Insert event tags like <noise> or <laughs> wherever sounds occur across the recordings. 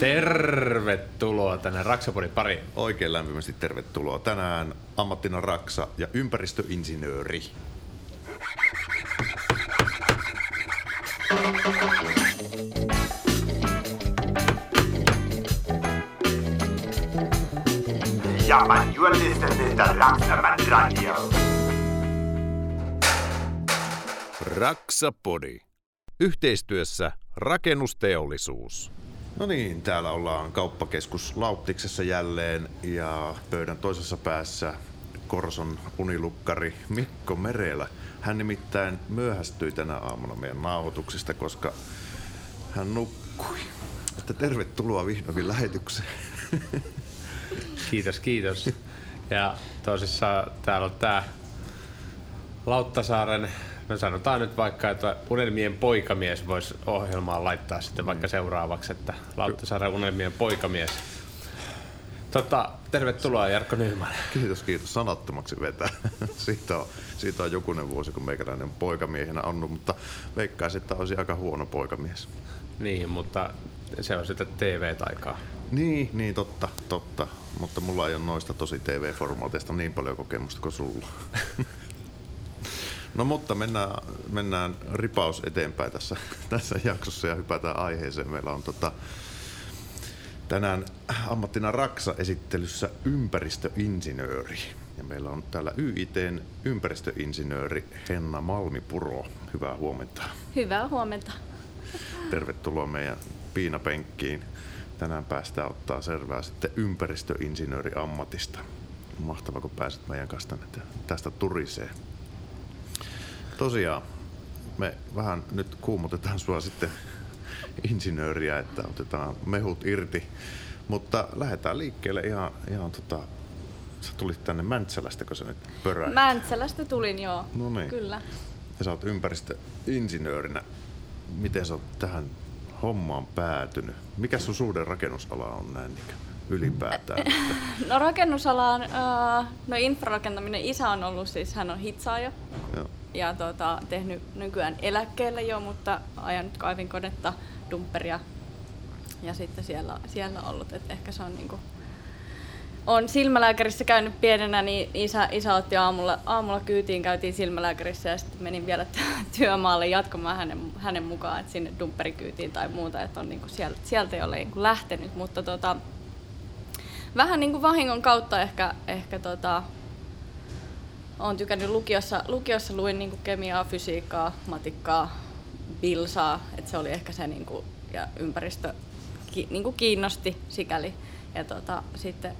Tervetuloa tänne Raksapodin pariin. Oikein lämpimästi tervetuloa. Tänään ammattina Raksa ja ympäristöinsinööri. Ja, man, you are listening to Raksaman Radio. Raksapodi. Yhteistyössä rakennusteollisuus. No niin, täällä ollaan kauppakeskus Lauttiksessa jälleen ja pöydän toisessa päässä Korson unilukkari Mikko Merelä. Hän nimittäin myöhästyi tänä aamuna meidän nauhoituksesta, koska hän nukkui. Että tervetuloa vihdoinkin lähetykseen. Kiitos, kiitos. Ja tosissaan täällä on tää Lauttasaaren, me sanotaan nyt vaikka, että Unelmien poikamies voisi ohjelmaan laittaa sitten vaikka seuraavaksi, että Lauttasaaren Unelmien poikamies. Tota, tervetuloa Jarkko Nyman. Kiitos, kiitos. Sanattomaksi vetää. <laughs> Siitä on, siitä on jokunen vuosi, kun meikäläinen poikamiehenä on, mutta veikkaisin, että olisi aika huono poikamies. Niin, mutta se on sitten TV-taikaa. Niin, niin totta, totta. Mutta mulla ei ole noista tosi TV-formaateista niin paljon kokemusta kuin sulla. <laughs> No mutta mennään, mennään ripaus eteenpäin tässä, <laughs> tässä jaksossa ja hypätään aiheeseen. Meillä on tota, tänään ammattina Raksa-esittelyssä ympäristöinsinööri. Ja meillä on täällä YITn ympäristöinsinööri Henna Malmipuro. Hyvää huomenta. Hyvää huomenta. Tervetuloa meidän piinapenkkiin. Tänään päästään ottaa selvää sitten ympäristöinsinööri ammatista. Mahtavaa, kun pääset meidän kanssa tänne tästä turiseen. Tosiaan, me vähän nyt kuumotetaan sua sitten insinööriä, että otetaan mehut irti. Mutta lähdetään liikkeelle ihan, ihan tota, sä tulit tänne Mäntsälästä, kun sä nyt pöräät. Mäntsälästä tulin, joo. No niin. Kyllä. Ja sä oot ympäristöinsinöörinä. Miten sä oot tähän hommaan päätynyt? Mikä sun suhde rakennusala on näin niin ylipäätään? <laughs> No rakennusalaan, äh, no infrarakentaminen, isä on ollut siis, hän on hitsaaja Joo. Ja tota, tehnyt nykyään eläkkeelle jo, mutta ajanut kaivinkonetta, dumperia ja sitten siellä, siellä ollut, että ehkä se on niinku, on silmälääkärissä käynyt pienenä, niin isä, isä otti aamulla, aamulla kyytiin, käytiin silmälääkärissä ja sitten menin vielä <laughs> työmaalle jatkamaan hänen, hänen mukaan, että sinne dumperikyytiin tai muuta, että on niinku sieltä, sieltä jo niinku lähtenyt, mutta tota, vähän niinku vahingon kautta ehkä, ehkä tota, olen tykännyt lukiossa, lukiossa luin niinku kemiaa, fysiikkaa, matikkaa, bilsaa, että se oli ehkä se niinku, ja ympäristö ki, niinku kiinnosti sikäli. Ja tota, sitten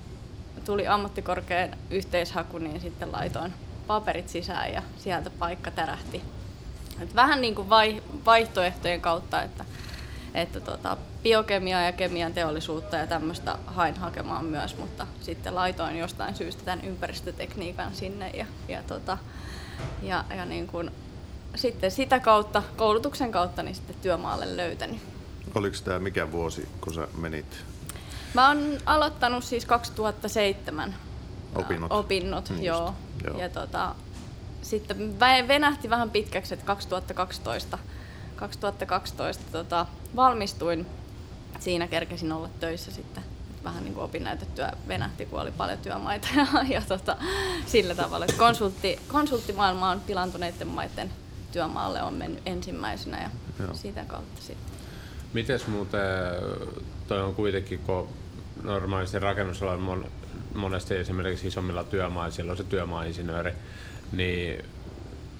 tuli ammattikorkean yhteishaku, niin sitten laitoin paperit sisään ja sieltä paikka tärähti. Et vähän niin kuin vai, vaihtoehtojen kautta, että, että tota, biokemiaa ja kemian teollisuutta ja tämmöistä hain hakemaan myös, mutta sitten laitoin jostain syystä tämän ympäristötekniikan sinne ja, ja, tota, ja, ja niin kuin, sitten sitä kautta, koulutuksen kautta, niin sitten työmaalle löytänyt. Oliko tämä mikä vuosi, kun sä menit Mä oon aloittanut siis 2007 Opinnot. opinnot Niin joo. joo. Ja tota, sitten venähti vähän pitkäksi, että 2012, 2012 tota, valmistuin. Siinä kerkesin olla töissä sitten. Et Vähän niin kuin opinnäytetyö venähti, kun oli paljon työmaita ja, <laughs> ja tota, sillä tavalla. että Konsultti, konsulttimaailma on pilantuneiden maiden työmaalle on mennyt ensimmäisenä ja Joo. sitä kautta sitten. Mites muuten, toi on kuitenkin, kun normaalisti rakennusalalla mon, monesti esimerkiksi isommilla työmaisilla on se työmaainsinööri, niin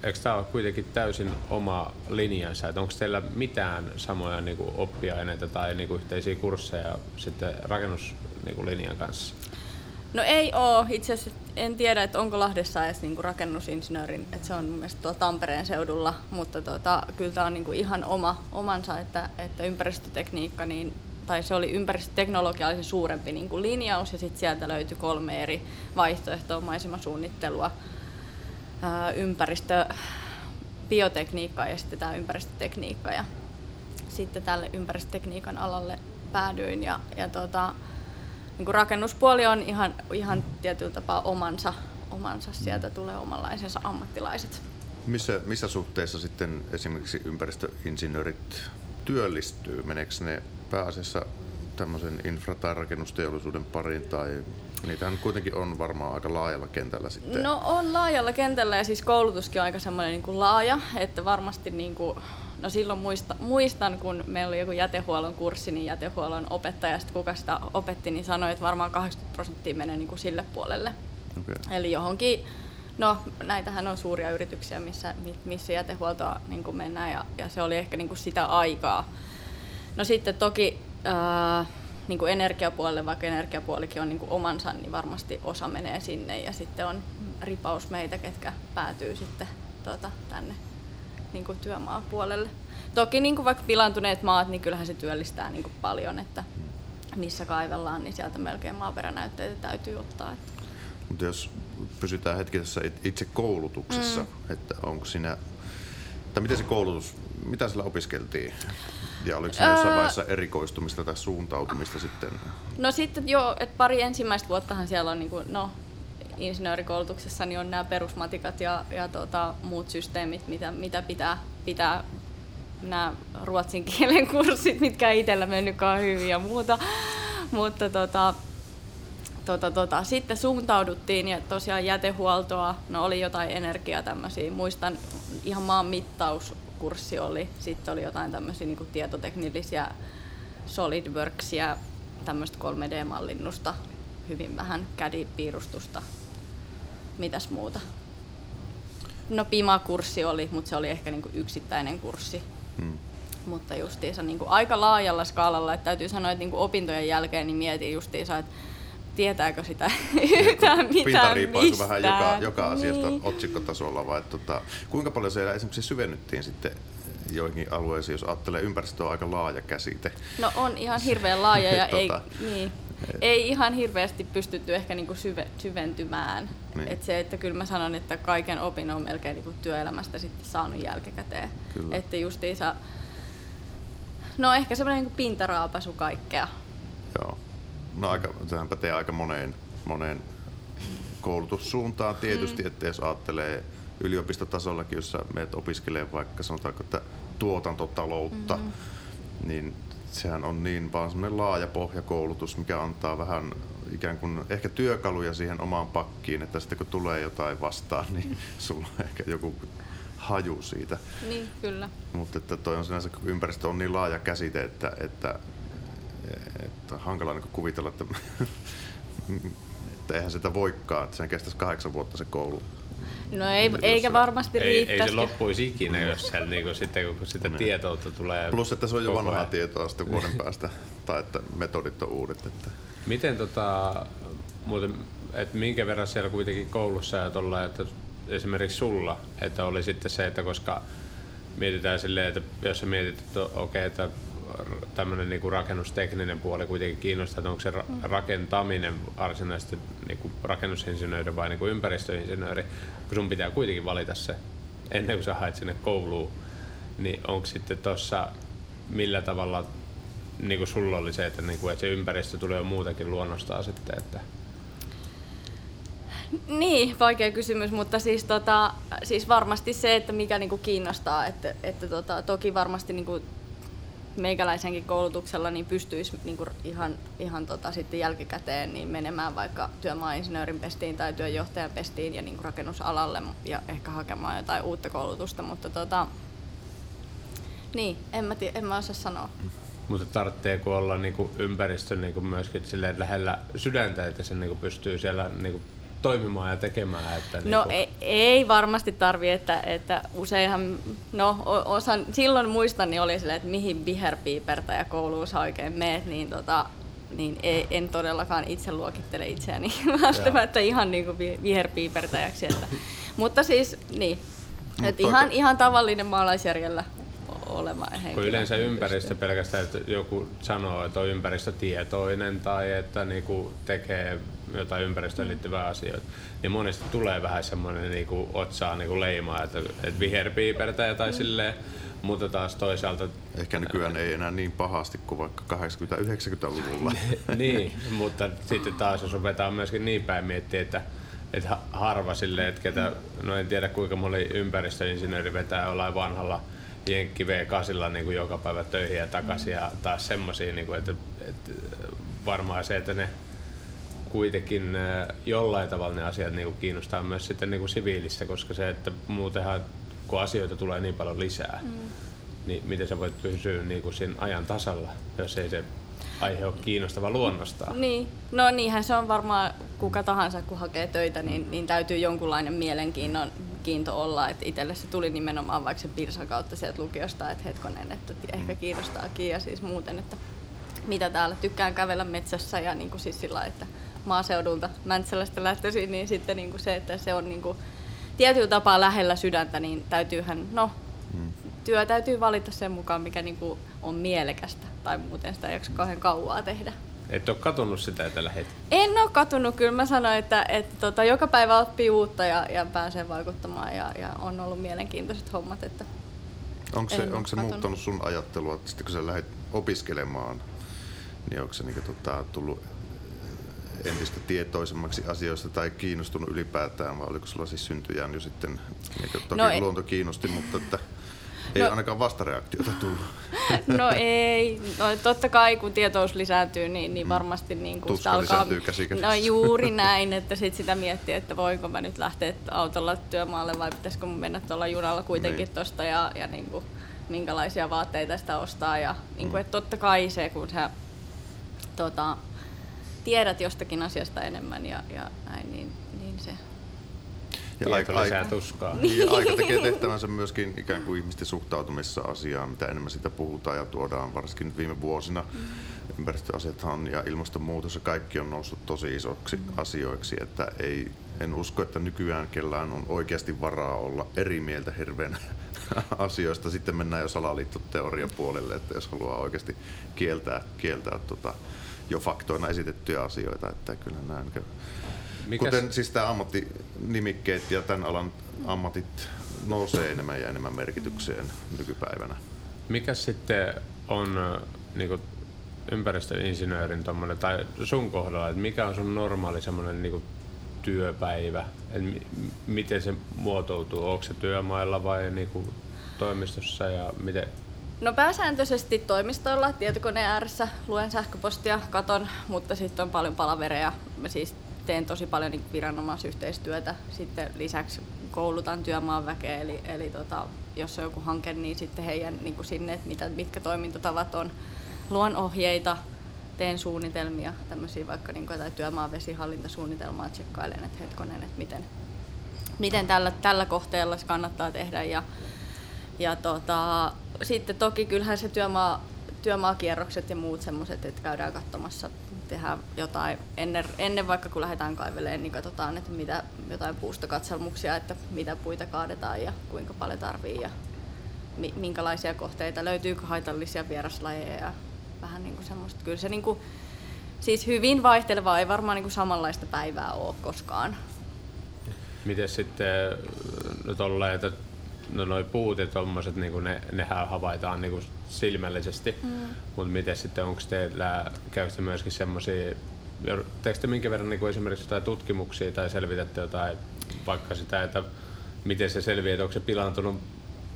eikö tämä ole kuitenkin täysin oma linjansa, että onko teillä mitään samoja niin kuin oppiaineita tai niin kuin yhteisiä kursseja sitten rakennuslinjan kanssa? No ei oo. Itse asiassa en tiedä, että onko Lahdessa edes niinku rakennusinsinöörin, että se on mun mielestä tuolla Tampereen seudulla, mutta tota, kyllä tämä on niinku ihan oma, omansa, että, että ympäristötekniikka, niin, tai se oli ympäristöteknologia oli se suurempi niinku linjaus ja sitten sieltä löytyi kolme eri vaihtoehtoa, maisemasuunnittelua, ympäristö, biotekniikkaa ja sitten tämä ympäristötekniikka ja sitten tälle ympäristötekniikan alalle päädyin ja, ja tota, niin kuin rakennuspuoli on ihan, ihan tietyllä tapaa omansa, omansa. Sieltä tulee omanlaisensa ammattilaiset. Missä, missä suhteessa sitten esimerkiksi ympäristöinsinöörit työllistyy? Meneekö ne pääasiassa tämmöisen infra- tai rakennusteollisuuden pariin? Tai niitähän kuitenkin on varmaan aika laajalla kentällä sitten. No on laajalla kentällä ja siis koulutuskin on aika semmoinen niin kuin laaja, että varmasti niin kuin, no silloin muista, muistan, kun meillä oli joku jätehuollon kurssi, niin jätehuollon opettaja, sit kuka sitä opetti, niin sanoi, että varmaan 80 prosenttia menee niin kuin sille puolelle. Okay. Eli johonkin, no näitähän on suuria yrityksiä, missä, mi- missä jätehuoltoa niin kuin mennään ja, ja se oli ehkä niin kuin sitä aikaa. No sitten toki ää, niin kuin energiapuolelle, vaikka energiapuolikin on niin kuin omansa, niin varmasti osa menee sinne ja sitten on ripaus meitä, ketkä päätyy sitten tuota, tänne niin kuin työmaapuolelle. Toki niin kuin vaikka pilantuneet maat, niin kyllähän se työllistää niin kuin paljon, että missä kaivellaan, niin sieltä melkein maaperänäytteitä täytyy ottaa. Mutta jos pysytään hetki tässä it- itse koulutuksessa, mm. että onko siinä, tai miten se koulutus, mitä sillä opiskeltiin? Ja oliko siinä jossain vaiheessa erikoistumista tai suuntautumista sitten? No sitten joo, että pari ensimmäistä vuottahan siellä on niin kuin, no, insinöörikoulutuksessa niin on nämä perusmatikat ja, ja tota, muut systeemit, mitä, mitä pitää, pitää nämä ruotsin kielen kurssit, mitkä ei itsellä mennytkaan hyvin ja muuta. Mutta tota, tota, tota, sitten suuntauduttiin ja tosiaan jätehuoltoa, no oli jotain energiaa tämmöisiä. Muistan ihan maan mittauskurssi oli, sitten oli jotain tämmöisiä niin tietoteknillisiä SolidWorksia, tämmöistä 3D-mallinnusta, hyvin vähän CAD-piirustusta. Mitäs muuta? No PIMA-kurssi oli, mutta se oli ehkä niinku yksittäinen kurssi. Hmm. Mutta justiinsa niinku aika laajalla skaalalla, että täytyy sanoa, että niinku opintojen jälkeen niin mietin justiinsa, että tietääkö sitä <laughs> yhtään mitään Pintariipaisu mistään. vähän joka, joka asiasta Niin. otsikkotasolla vai tota, kuinka paljon siellä esimerkiksi syvennyttiin sitten joihinkin alueisiin, jos ajattelee ympäristö on aika laaja käsite. No on ihan hirveän laaja ja <laughs> ei, Tota. niin, ei ihan hirveästi pystytty ehkä niinku syve, syventymään. Niin. Et se, että kyllä mä sanon, että kaiken opin on melkein niinku työelämästä sitten saanut jälkikäteen. Kyllä. Että justiinsa, no ehkä semmoinen niinku pintaraapasu kaikkea. Joo. No aika, sehän pätee aika moneen, moneen koulutussuuntaan tietysti, mm. että jos ajattelee yliopistotasollakin, jos sä meet opiskelemaan vaikka sanotaanko, että tuotantotaloutta, mm-hmm. niin sehän on niin vaan semmoinen laaja pohjakoulutus, mikä antaa vähän ikään kuin ehkä työkaluja siihen omaan pakkiin, että sitten kun tulee jotain vastaan, niin <laughs> sulla on ehkä joku haju siitä. Niin, kyllä. Mutta että toi on sinänsä, kun ympäristö on niin laaja käsite, että, että, että hankala niin kuvitella, että, että eihän sitä voikaan, että sen kestäisi kahdeksan vuotta se koulu. No ei, eikä varmasti Ei, ei riittäisi. se loppuisi ikinä, jos siellä niinku sitten, kun sitä tietoutta tulee Plus, että se on jo vanhaa ajan. tietoa sitten vuoden päästä, tai että metodit on uudet. Että. Miten tota, muuten, että minkä verran siellä kuitenkin koulussa ja tolla, että esimerkiksi sulla, että oli sitten se, että koska mietitään silleen, että jos sä mietit, että okei, okay, että tämmöinen niinku rakennustekninen puoli kuitenkin kiinnostaa, että onko se ra- rakentaminen varsinaisesti niinku rakennusinsinööri vai niinku ympäristöinsinööri, kun sun pitää kuitenkin valita se ennen kuin sä haet sinne kouluun, niin onko sitten tuossa millä tavalla niin kuin sulla oli se, että, niin kuin, että se ympäristö tulee jo muutenkin luonnostaan sitten, että Niin, vaikea kysymys, mutta siis, tota, siis varmasti se, että mikä niinku kiinnostaa, että, että tota, toki varmasti niinku meikäläisenkin koulutuksella niin pystyisi niinku ihan, ihan tota, sitten jälkikäteen niin menemään vaikka työmaainsinöörin pestiin tai työjohtajan pestiin ja niinku rakennusalalle ja ehkä hakemaan jotain uutta koulutusta, mutta tota, niin, en mä, tie, en mä osaa sanoa. mutta tarvitseeko olla niin kuin ympäristö niin kuin myöskin lähellä sydäntä, että se niin kuin pystyy siellä niin kuin toimimaan ja tekemään. Että No niin ei, ei varmasti tarvi, että, että useinhan, no osan, silloin muistan, niin oli silleen, että mihin viherpiipertäjä kouluun sä oikein meet, niin, tota, niin ei, en todellakaan itse luokittele itseäni <laughs> välttämättä ihan niin kuin vi- viherpiipertäjäksi. Että, mutta siis niin, että ihan, ihan tavallinen maalaisjärjellä o- oleva henkilö. kun yleensä ympäristö pelkästään, että joku sanoo, että on ympäristötietoinen tai että niinku tekee jotain ympäristöön liittyvää asioita, niin monesti tulee vähän semmoinen niinku otsaa niinku leimaa, että, että viherpiipertäjä tai silleen, mutta taas toisaalta Ehkä nykyään ei enää niin pahasti kuin vaikka 80-90-luvulla. <laughs> niin, mutta sitten taas jos ruvetaan myöskin niin päin miettiä, että, että ha- harva silleen, että ketä, no en tiedä kuinka moni ympäristöinsinööri vetää jollain vanhalla jenkki V8 niin kuin joka päivä töihin ja takaisin ja taas semmoisia, niin kuin, että, että varmaan se, että ne kuitenkin äh, jollain tavalla ne asiat niin kuin kiinnostaa myös sitten niin kuin siviilissä, koska se, että muutenhan kun asioita tulee niin paljon lisää, mm. niin miten sä voit pysyä niin kuin siinä ajan tasalla, jos ei se aihe ole kiinnostava luonnostaan. Niin, no niinhän se on varmaan kuka tahansa, kun hakee töitä, niin, niin täytyy jonkunlainen mielenkiinnon kiinto olla. Että itselle se tuli nimenomaan vaikka se Pirsan kautta sieltä lukiosta, että hetkonen, että ehkä kiinnostaakin ja siis muuten, että mitä täällä tykkään kävellä metsässä ja niin kuin siis sillä että maaseudulta Mäntsälästä lähtöisin, niin sitten niin kuin se, että se on niin kuin tietyllä tapaa lähellä sydäntä, niin täytyyhän, no, hmm. työ täytyy valita sen mukaan, mikä niin kuin on mielekästä tai muuten sitä ei jaksa kauhean kauaa tehdä. Et ole katunut sitä, että lähet? En ole katunut. Kyllä mä sanoin, että, että tota, joka päivä oppii uutta ja, ja pääsee vaikuttamaan ja, ja on ollut mielenkiintoiset hommat. Että onko se, onko se muuttanut sun ajattelua, että sitten kun sä lähdet opiskelemaan, niin onko se niin, tota, tullut entistä tietoisemmaksi asioista tai kiinnostunut ylipäätään, vai oliko sulla siis syntyjään jo sitten, niin toki no luonto kiinnosti, mutta että <laughs> ei no, ainakaan vastareaktiota tullut. <laughs> No ei. No, totta kai kun tietous lisääntyy, niin, niin mm. varmasti niin kun Tuska alkaa... No juuri <laughs> näin, että sit sitä miettii, että voinko mä nyt lähteä autolla työmaalle vai pitäisikö mun mennä tuolla junalla kuitenkin niin. tosta ja, ja niin kuin, minkälaisia vaatteita sitä ostaa. Ja, niin kuin, mm. että totta kai se, kun sä tota, tiedät jostakin asiasta enemmän ja, ja näin, niin, niin se ja aika lisää tuskaa. Niin, <laughs> aika tekee tehtävänsä myöskin ikään kuin ihmisten suhtautumisessa asiaan, mitä enemmän sitä puhutaan ja tuodaan, varsinkin nyt viime vuosina. Mm. Ympäristöasiathan ja ilmastonmuutos ja kaikki on noussut tosi isoksi mm. asioiksi, että ei, en usko, että nykyään kellään on oikeasti varaa olla eri mieltä hirveän <laughs> asioista. Sitten mennään jo salaliittoteorian puolelle, että jos haluaa oikeasti kieltää, kieltää tota, jo faktoina esitettyjä asioita, että kyllä nämä Mikäs... Kuten siis tämä ammattinimikkeet ja tämän alan ammatit nousee enemmän ja enemmän merkitykseen nykypäivänä. Mikä sitten on niin ympäristöinsinöörin tommonen, tai sun kohdalla, että mikä on sun normaali semmoinen niin työpäivä? Et m- miten se muotoutuu? Onko se työmailla vai niin kuin toimistossa ja miten, No pääsääntöisesti toimistolla, tietokoneen ääressä, luen sähköpostia, katon, mutta sitten on paljon palavereja. Mä siis teen tosi paljon niin viranomaisyhteistyötä. Sitten lisäksi koulutan työmaan väkeä, eli, eli tota, jos on joku hanke, niin sitten heidän niin kuin sinne, että mitä, mitkä toimintatavat on. Luon ohjeita, teen suunnitelmia, tämmöisiä vaikka niin kuin työmaan vesihallintasuunnitelmaa, tsekkailen, että hetkonen, että miten, miten tällä, tällä kohteella kannattaa tehdä. Ja, ja tota, sitten toki kyllähän se työmaa, työmaakierrokset ja muut semmoiset, että käydään katsomassa, tehdään jotain ennen, ennen vaikka kun lähdetään kaivelemaan, niin katsotaan, että mitä, jotain puustokatselmuksia, että mitä puita kaadetaan ja kuinka paljon tarvii ja mi, minkälaisia kohteita, löytyykö haitallisia vieraslajeja ja vähän niin kuin semmoista. Kyllä se niin kuin, siis hyvin vaihtelevaa, ei varmaan niin kuin samanlaista päivää ole koskaan. Miten sitten no tolleen, että no noi puut ja tommoset, niin ne, nehän havaitaan niin kuin silmällisesti, mm. mutta miten sitten, onko teillä, käykö myöskin semmoisia, teekö minkä verran niin kuin esimerkiksi jotain tutkimuksia tai selvitätte jotain, vaikka sitä, että miten se selviää, että onko se pilantunut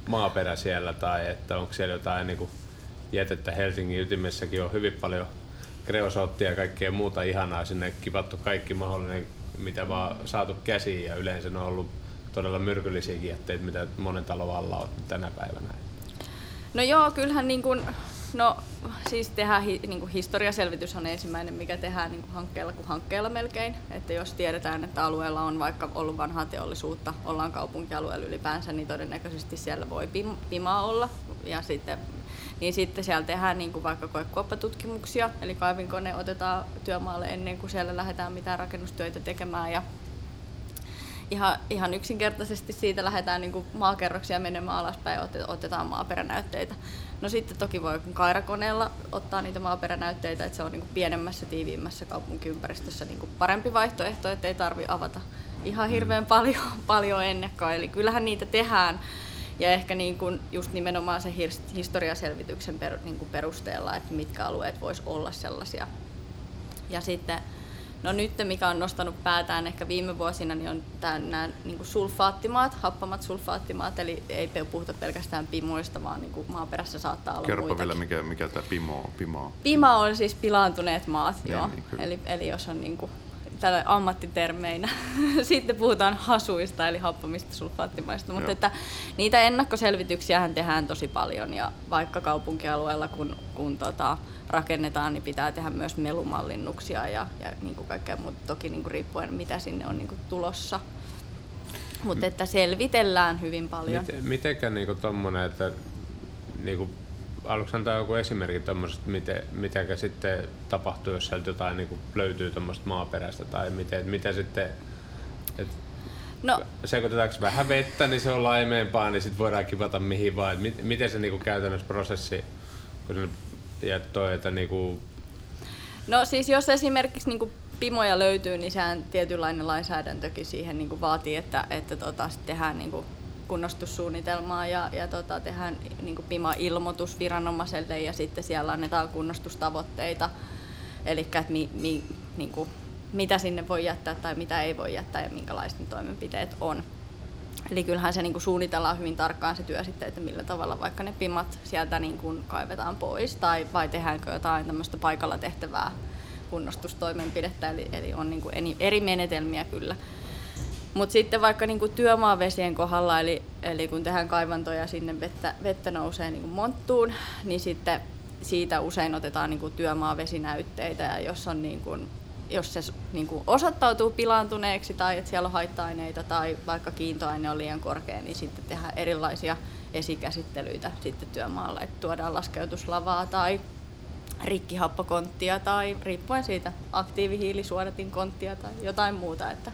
maaperä siellä tai että onko siellä jotain niin kuin jätettä Helsingin ytimessäkin on hyvin paljon kreosoottia ja kaikkea muuta ihanaa sinne kivattu kaikki mahdollinen, mitä vaan saatu käsiin ja yleensä ne on ollut todella myrkyllisiäkin jätteitä, mitä monen talon alla on tänä päivänä. No joo, kyllähän niin kuin, no siis tehdään niin kuin historiaselvitys on ensimmäinen, mikä tehdään niin kuin hankkeella kuin hankkeella melkein. Että jos tiedetään, että alueella on vaikka ollut vanhaa teollisuutta, ollaan kaupunkialueella ylipäänsä, niin todennäköisesti siellä voi pim, pimaa olla. Ja sitten, niin sitten siellä tehdään niin kuin vaikka koekuoppatutkimuksia, eli kaivinkone otetaan työmaalle ennen kuin siellä lähdetään mitään rakennustöitä tekemään ja ihan, ihan yksinkertaisesti siitä lähdetään niin kuin maakerroksia menemään alaspäin ja otetaan maaperänäytteitä. No sitten toki voi kairakoneella ottaa niitä maaperänäytteitä, että se on niin kuin pienemmässä, tiiviimmässä kaupunkiympäristössä niin kuin parempi vaihtoehto, että ei tarvi avata ihan hirveän paljon, <laughs> paljon ennekkaan. Eli kyllähän niitä tehdään ja ehkä niin kuin just nimenomaan se historiaselvityksen per, niin kuin perusteella, että mitkä alueet vois olla sellaisia. Ja sitten No nyt mikä on nostanut päätään ehkä viime vuosina, niin on tää, nämä niin sulfaattimaat, happamat sulfaattimaat, eli ei puhuta pelkästään pimoista, vaan niin kuin maaperässä saattaa olla Kerropa vielä, mikä, mikä tämä pimo, on. Pima on siis pilaantuneet maat, Niin, joo. niin, kyllä. eli, eli jos on niin kuin, tällä ammattitermeinä. <laughs> Sitten puhutaan hasuista eli happamista sulfaattimaista, mutta Joo. että niitä ennakkoselvityksiä tehdään tosi paljon ja vaikka kaupunkialueella kun, kun tota, rakennetaan, niin pitää tehdä myös melumallinnuksia ja, ja niin kuin kaikkea muuta, toki niin kuin riippuen mitä sinne on niin kuin tulossa. Mutta että selvitellään hyvin paljon. Miten, mitenkä niinku tommonen, että niinku, aluksi antaa joku esimerkki tommosesta, miten, mitenkä sitten tapahtuu, jos sieltä jotain niinku löytyy tuommoista maaperästä tai miten, mitä sitten, et No, sekoitetaanko vähän vettä, niin se on laimeempaa, niin sitten voidaan kivata mihin vaan. Et mit- miten se niinku käytännössä prosessi, kun ja toi, että niinku, No siis jos esimerkiksi niin pimoja löytyy, niin sehän tietynlainen lainsäädäntökin siihen niin vaatii, että, että tota, sit tehdään niin kunnostussuunnitelmaa ja, ja tota, tehdään niin pima-ilmoitus viranomaiselle ja sitten siellä annetaan kunnostustavoitteita. Eli että mi, mi, niin kuin, mitä sinne voi jättää tai mitä ei voi jättää ja minkälaiset ne toimenpiteet on. Eli kyllähän se niin kuin suunnitellaan hyvin tarkkaan se työ sitten, että millä tavalla vaikka ne pimat sieltä niin kuin kaivetaan pois tai vai tehdäänkö jotain tämmöistä paikalla tehtävää kunnostustoimenpidettä, eli, eli on niin kuin eri menetelmiä kyllä. Mutta sitten vaikka niin kuin työmaavesien kohdalla, eli, eli kun tehdään kaivantoja sinne vettä, vettä nousee niin kuin monttuun, niin sitten siitä usein otetaan niin kuin työmaavesinäytteitä ja jos on niin kuin jos se niin kuin osoittautuu pilaantuneeksi tai että siellä on haitta-aineita tai vaikka kiintoaine on liian korkea, niin sitten tehdään erilaisia esikäsittelyitä sitten työmaalla, että tuodaan laskeutuslavaa tai rikkihappokonttia tai riippuen siitä aktiivihiilisuodatinkonttia tai jotain muuta, että,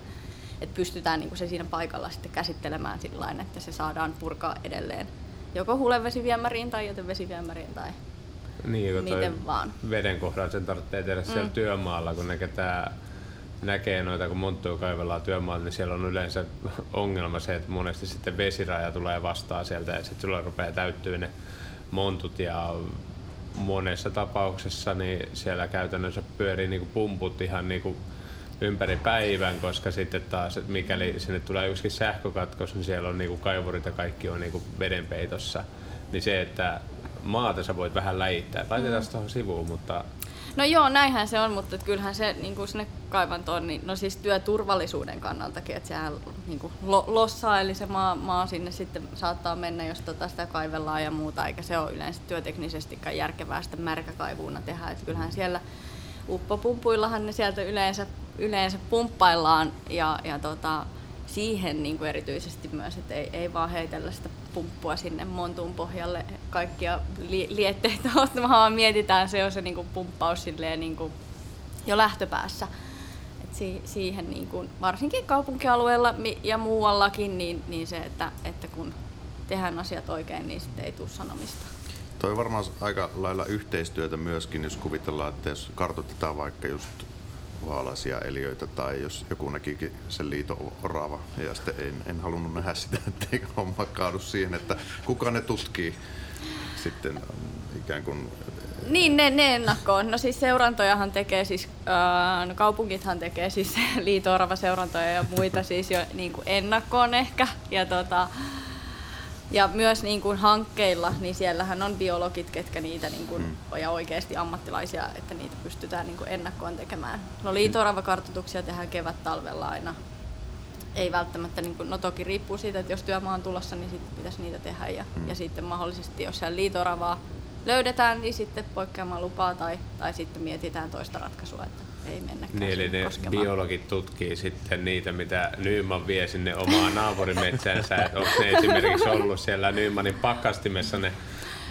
että pystytään niin kuin se siinä paikalla sitten käsittelemään sillä että se saadaan purkaa edelleen joko hulevesiviemäriin tai jätevesiviemäriin tai niin, toi miten vaan. veden kohdalla sen tarvitsee tehdä siellä Mm. työmaalla, kun ne ketään näkee noita, kun monttuja kaivellaan työmaalla, niin siellä on yleensä ongelma se, että monesti sitten vesiraja tulee vastaan sieltä ja sitten sulla rupeaa täyttyä ne montut ja monessa tapauksessa niin siellä käytännössä pyörii niinku pumput ihan niinku ympäri päivän, koska sitten taas, että mikäli sinne tulee yksikin sähkökatkos, niin siellä on niinku kaivurit ja kaikki on niinku vedenpeitossa. Niin se, että maata sä voit vähän läjittää. Laitetaan se tuohon sivuun, mutta No joo, näinhän se on, mutta kyllähän se niin kuin sinne kaivantoon, niin, no siis työturvallisuuden kannaltakin, että sehän niin kuin lo, lossaa, eli se maa, maa sinne sitten saattaa mennä, jos tota sitä kaivellaan ja muuta, eikä se ole yleensä työteknisestikään järkevää sitä märkäkaivuuna tehdä, että kyllähän siellä uppopumpuillahan ne sieltä yleensä, yleensä pumppaillaan ja, ja tota, siihen niin kuin erityisesti myös, että ei, ei vaan heitellä sitä pumppua sinne montuun pohjalle kaikkia li- lietteitä <laughs> ottamaan, vaan mietitään se on se niin kuin pumppaus silleen niin kuin jo lähtöpäässä. Et si- siihen niin kuin, varsinkin kaupunkialueella ja muuallakin, niin, niin se, että, että kun tehdään asiat oikein, niin sitten ei tule sanomista. Toi varmaan aika lailla yhteistyötä myöskin, jos kuvitellaan, että jos kartoitetaan vaikka just vaalaisia eliöitä tai jos joku näkikin sen liito orava ja sitten en, en halunnut nähdä sitä, <laughs> ettei homma kaadu siihen, että kuka ne tutkii sitten ähm, ikään kuin Niin, ne, ne ennakkoon. No siis seurantojahan tekee siis, ää, no kaupungithan tekee siis <laughs> liito seurantoja ja muita siis jo niin kuin ennakkoon ehkä. Ja, tota, ja myös niin kuin hankkeilla, niin siellähän on biologit, ketkä niitä niin kuin, ja oikeasti ammattilaisia, että niitä pystytään niin kuin ennakkoon tekemään. No liito kartoituksia tehdään kevät-talvella aina. Ei välttämättä, niin kuin, no toki riippuu siitä, että jos työmaa on tulossa, niin sitten pitäisi niitä tehdä. Ja, ja sitten mahdollisesti, jos siellä liitoravaa löydetään, niin sitten poikkeamaan lupaa tai, tai sitten mietitään toista ratkaisua, että ei mennäkään niin, eli ne koskemaan. biologit tutkii sitten niitä, mitä Nyman vie sinne omaan naapurimetsänsä. että onko ne esimerkiksi ollut siellä Nymanin pakkastimessa ne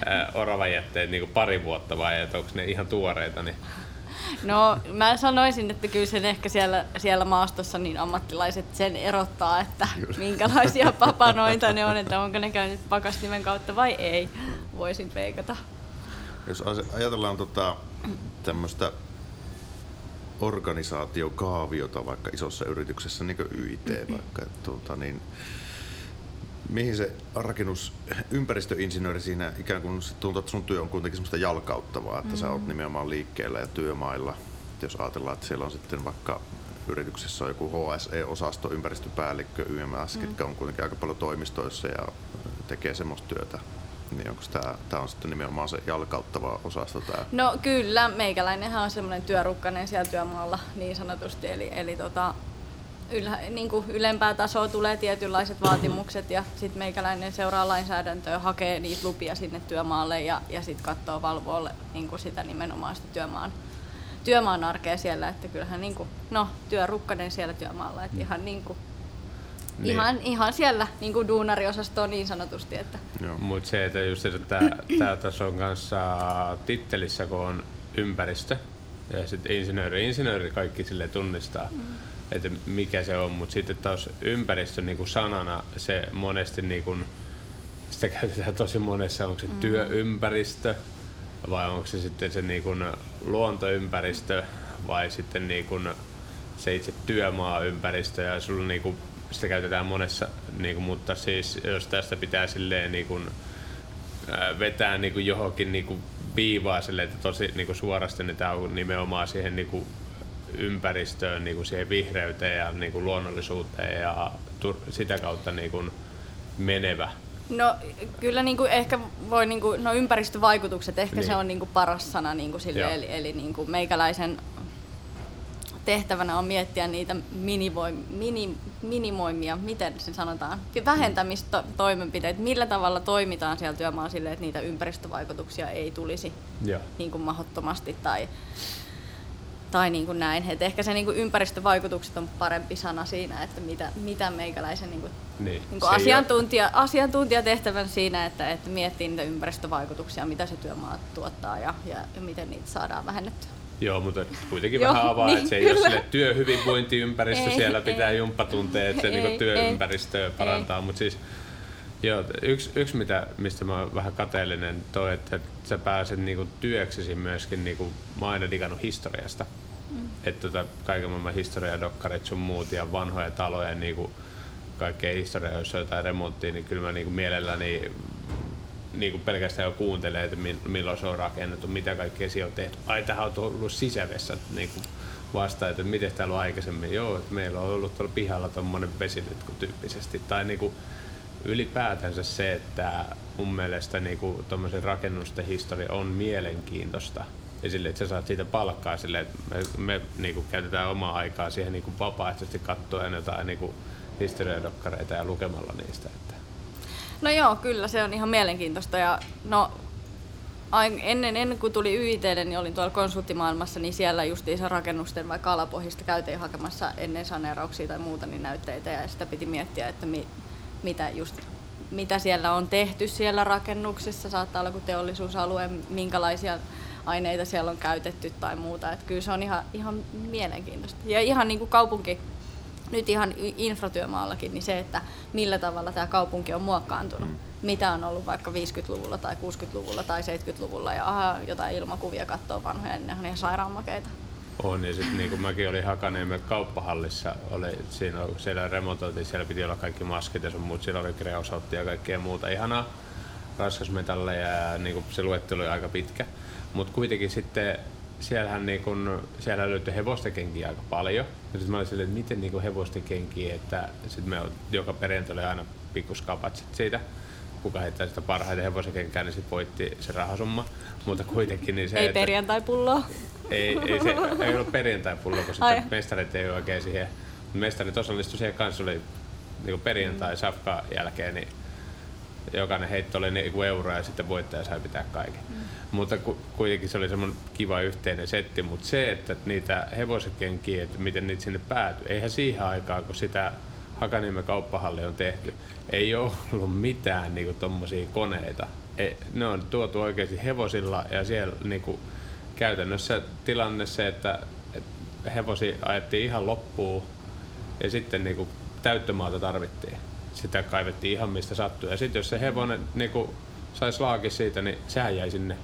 ää, oravajätteet niin kuin pari vuotta vai että onko ne ihan tuoreita? Niin No mä sanoisin, että kyllä sen ehkä siellä, siellä maastossa niin ammattilaiset sen erottaa, että minkälaisia papanoita ne on, että onko ne käynyt pakastimen kautta vai ei. Voisin veikata. Jos ajatellaan tota, tämmöistä organisaatiokaaviota vaikka isossa yrityksessä, niin kuin YIT vaikka, että, tuota, niin mihin se rakennus, ympäristöinsinööri siinä ikään kuin tuntuu, että sun työ on kuitenkin semmoista jalkauttavaa, että mm. sä oot nimenomaan liikkeellä ja työmailla että jos ajatellaan, että siellä on sitten vaikka yrityksessä on joku HSE-osasto, ympäristöpäällikkö, YMS, mm. ketkä on kuitenkin aika paljon toimistoissa ja tekee semmoista työtä, niin onko tämä, tämä on sitten nimenomaan se jalkauttava osasto tämä? No kyllä, meikäläinenhän on semmoinen työrukkanen siellä työmaalla niin sanotusti, eli, eli tota, ylä, niin kuin ylempää tasoa tulee tietynlaiset vaatimukset ja sitten meikäläinen seuraa lainsäädäntöä, hakee niitä lupia sinne työmaalle ja, ja sitten katsoo valvoalle niin kuin sitä nimenomaan sitä työmaan, työmaan arkea siellä, että kyllähän niin kuin, no, työrukkanen siellä työmaalla, että ihan niin kuin, niin. Ihan, ihan siellä niin kuin duunariosastoa niin sanotusti. Että. Mutta se, että just että tämä <clears throat> tässä on kanssa tittelissä, kun on ympäristö ja sitten insinööri, insinööri kaikki sille tunnistaa. Mm että mikä se on, mutta sitten taas ympäristö niin kuin sanana, se monesti niin kuin, sitä käytetään tosi monessa, onko se mm. työympäristö vai onko se sitten se niin kuin luontoympäristö vai sitten niin kuin se itse työmaaympäristö ja sulla niin kuin, sitä käytetään monessa, niin kuin, mutta siis jos tästä pitää silleen niin kuin, vetää niin kuin johonkin niin kuin viivaa silleen, että tosi niin kuin suorasti, niin tämä on nimenomaan siihen niin kuin ympäristöön, niin kuin siihen vihreyteen ja niin kuin luonnollisuuteen ja sitä kautta niin kuin menevä? No kyllä niin kuin ehkä voi, niin kuin, no ympäristövaikutukset, ehkä niin. se on niin kuin paras sana niin kuin sille, eli, eli niin kuin meikäläisen tehtävänä on miettiä niitä minivoi, mini, minimoimia, miten se sanotaan, vähentämistoimenpiteitä, millä tavalla toimitaan siellä työmaalla sille, että niitä ympäristövaikutuksia ei tulisi niin kuin mahdottomasti tai tai niin kuin näin. Et ehkä se niin kuin ympäristövaikutukset on parempi sana siinä, että mitä, mitä meikäläisen niin kuin, niin. Niin kuin asiantuntija, ole... asiantuntijatehtävän siinä, että, että miettii niitä ympäristövaikutuksia, mitä se työmaa tuottaa ja, ja, ja miten niitä saadaan vähennettyä. Joo, mutta kuitenkin vähän avaa, niin, että se ei kyllä. ole sille työhyvinvointiympäristö, ei, siellä pitää jumppatunteja, että se <laughs> niin työympäristöä parantaa, mutta siis Joo, yksi, yksi mitä, mistä mä oon vähän kateellinen, toi, että sä pääset niinku työksesi myöskin, niinku, mä oon aina digannut historiasta. Mm. Että tota, kaiken maailman historiadokkarit sun muut ja vanhoja taloja, niinku, kaikkea historiaa, jos on jotain remonttia, niin kyllä mä niinku mielelläni niinku pelkästään jo kuuntelee, että milloin se on rakennettu, mitä kaikkea siellä on tehty. Ai, tähän on tullut sisävessat niinku, vasta, että miten täällä on aikaisemmin. Joo, että meillä on ollut tuolla pihalla tuommoinen vesiletku tyyppisesti. Tai niinku, ylipäätänsä se, että mun mielestä niinku rakennusten historia on mielenkiintoista. Ja sille, että sä saat siitä palkkaa sille, että me, me niinku käytetään omaa aikaa siihen niinku vapaaehtoisesti katsoen jotain niinku historiadokkareita ja lukemalla niistä. Että. No joo, kyllä se on ihan mielenkiintoista. Ja no, ennen, ennen kuin tuli YITlle, niin olin tuolla konsulttimaailmassa, niin siellä justiinsa rakennusten vaikka alapohjista käytiin hakemassa ennen saneerauksia tai muuta niin näytteitä ja sitä piti miettiä, että mi, mitä, just, mitä siellä on tehty siellä rakennuksessa, saattaa olla kuin teollisuusalue, minkälaisia aineita siellä on käytetty tai muuta. Et kyllä se on ihan, ihan mielenkiintoista. Ja ihan niin kuin kaupunki, nyt ihan infratyömaallakin, niin se, että millä tavalla tämä kaupunki on muokkaantunut. Mm. Mitä on ollut vaikka 50-luvulla tai 60-luvulla tai 70-luvulla ja aha, jotain ilmakuvia katsoo vanhoja, niin ne on ihan sairaanmakeita. On, ja sitten niin kuin mäkin olin Hakaniemen kauppahallissa, oli, siinä, siellä remontoitiin, siellä piti olla kaikki maskit ja sun muut, siellä oli kreosautti ja kaikkea muuta ihanaa, raskasmetalleja ja niin kuin se luettelo oli aika pitkä. Mutta kuitenkin sitten siellähän niin kun, siellä löytyi hevosten kenkiä aika paljon. Ja sitten mä olin silleen, että miten niin hevosten kenkiä, että sitten me joka perjantai oli aina pikkuskapat siitä kuka heittää sitä parhaiten hevosen kenkään, niin sitten voitti se rahasumma. Mutta kuitenkin niin se, Ei että, perjantai-pulloa. Ei, ei, se, ei ollut perjantai-pullo, kun sitten mestarit ei oikein siihen. Mestarit osallistui siihen kanssa, oli niin perjantai safka jälkeen, niin jokainen heitto oli niin euroa ja sitten voittaja sai pitää kaiken. Mm. Mutta ku, kuitenkin se oli semmoinen kiva yhteinen setti, mutta se, että niitä hevosenkenkiä, että miten niitä sinne päätyi, eihän siihen aikaan, kun sitä Hakaniemen kauppahalli on tehty, ei ole ollut mitään niin tuommoisia koneita. Ei, ne on tuotu oikeasti hevosilla ja siellä niin kuin, käytännössä tilanne se, että, että hevosi ajettiin ihan loppuun ja sitten niin kuin, täyttömaata tarvittiin. Sitä kaivettiin ihan mistä sattuu. Ja sitten jos se hevonen niin kuin, saisi laaki siitä, niin sehän jäi sinne.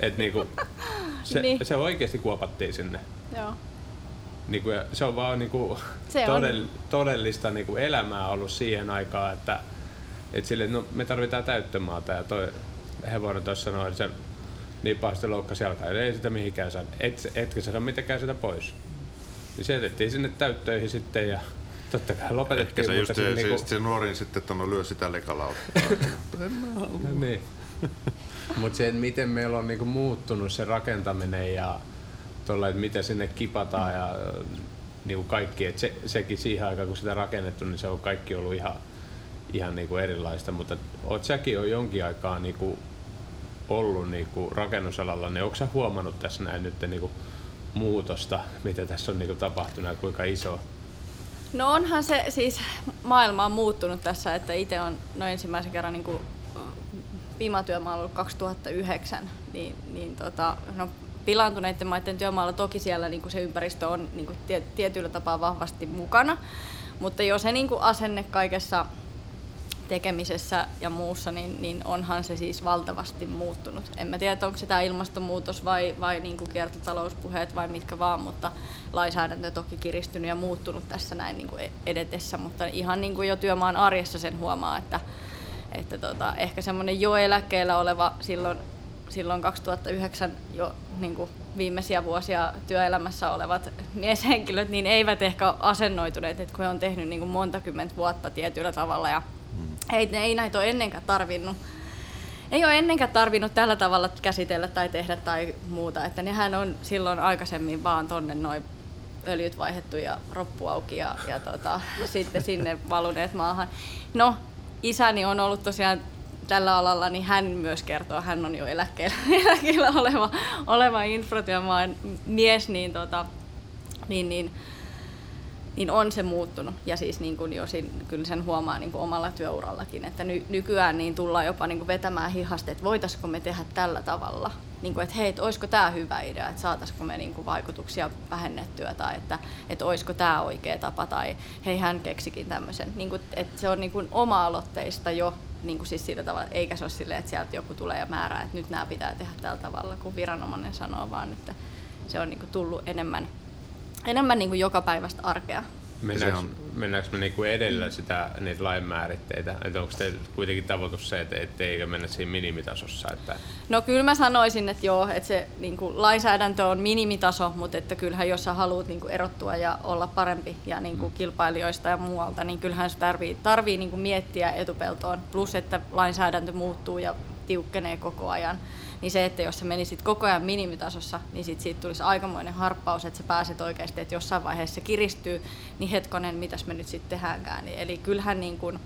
Et, niin kuin, <laughs> se, niin. se oikeasti kuopattiin sinne. Joo. Niin kuin, se on vaan niin kuin, <laughs> se todell, on. todellista niin kuin elämää ollut siihen aikaan, että et sille, no, me tarvitaan täyttömaata ja toi hevonen tuossa sanoi, että se niin pahasti loukkasi jalkaa, ei sitä mihinkään saa. Et, etkä saada mitenkään sitä pois. Niin se jätettiin sinne täyttöihin sitten ja totta kai lopetettiin. Ehkä se just se, niinku- se, nuorin sitten, että no lyö sitä lekalauta. <laughs> No niin. <laughs> Mutta se, että miten meillä on niinku muuttunut se rakentaminen ja tolla, että miten sinne kipataan ja niinku kaikki, että se, sekin siihen aikaan kun sitä rakennettu, niin se on kaikki ollut ihan, ihan niinku erilaista, mutta oot säkin jo jonkin aikaa niinku ollut niinku rakennusalalla, niin onko sä huomannut tässä näin nyt niinku muutosta, mitä tässä on niinku tapahtunut ja kuinka iso? No onhan se siis, maailma on muuttunut tässä, että itse on no ensimmäisen kerran niin kuin, pimatyömaalla ollut 2009, niin, niin tota, no, pilaantuneiden maiden työmaalla toki siellä niin kuin se ympäristö on niin kuin tie, tietyllä tapaa vahvasti mukana, mutta jo se niin kuin asenne kaikessa tekemisessä ja muussa, niin, niin onhan se siis valtavasti muuttunut. En mä tiedä, onko se tämä ilmastonmuutos vai, vai niin kuin kiertotalouspuheet vai mitkä vaan, mutta lainsäädäntö toki kiristynyt ja muuttunut tässä näin niin kuin edetessä, mutta ihan niin kuin jo työmaan arjessa sen huomaa, että, että tota, ehkä semmoinen jo eläkkeellä oleva silloin, silloin 2009 jo niin kuin viimeisiä vuosia työelämässä olevat mieshenkilöt, niin eivät ehkä asennoituneet, että kun he on tehnyt niin kuin monta kymmentä vuotta tietyllä tavalla ja ei, ei näitä ole ennenkään tarvinnut. Ei ole ennenkään tarvinnut tällä tavalla käsitellä tai tehdä tai muuta, että nehän on silloin aikaisemmin vaan tonne noin öljyt vaihdettu ja roppu auki ja, ja tota, <laughs> sitten sinne valuneet maahan. No, isäni on ollut tosiaan tällä alalla, niin hän myös kertoo, hän on jo eläkkeellä, <laughs> eläkkeellä oleva, oleva infratyömaan mies, niin, tota, niin, niin niin on se muuttunut. Ja siis niin kuin jo sin, kyllä sen huomaa niin kuin omalla työurallakin, että ny, nykyään niin tullaan jopa niin kuin vetämään hihasta, että voitaisiko me tehdä tällä tavalla. Niin kuin, että hei, että olisiko tämä hyvä idea, että saataisiko me niin kuin vaikutuksia vähennettyä tai että, että olisiko tämä oikea tapa tai hei, hän keksikin tämmöisen. Niin kuin, että se on niin kuin oma-aloitteista jo niin kuin siis sillä tavalla, eikä se ole silleen, että sieltä joku tulee ja määrää, että nyt nämä pitää tehdä tällä tavalla, kun viranomainen sanoo, vaan että se on niin kuin tullut enemmän enemmän niin kuin joka päivästä arkea. Mennäänkö, on- mennäänkö me niinku edellä sitä, niitä lain määritteitä? Että onko teillä kuitenkin tavoitus se, että ettei mennä siinä minimitasossa? Että No kyllä mä sanoisin, että joo, että se niin kuin, lainsäädäntö on minimitaso, mutta että kyllähän jos sä haluat niin kuin, erottua ja olla parempi ja niin kuin, kilpailijoista ja muualta, niin kyllähän se tarvii, tarvii niin kuin, miettiä etupeltoon. Plus, että lainsäädäntö muuttuu ja tiukkenee koko ajan. Niin se, että jos sä menisit koko ajan minimitasossa, niin sit siitä tulisi aikamoinen harppaus, että sä pääset oikeasti, että jossain vaiheessa se kiristyy, niin hetkonen, mitäs me nyt sitten tehdäänkään. Eli kyllähän niin kuin,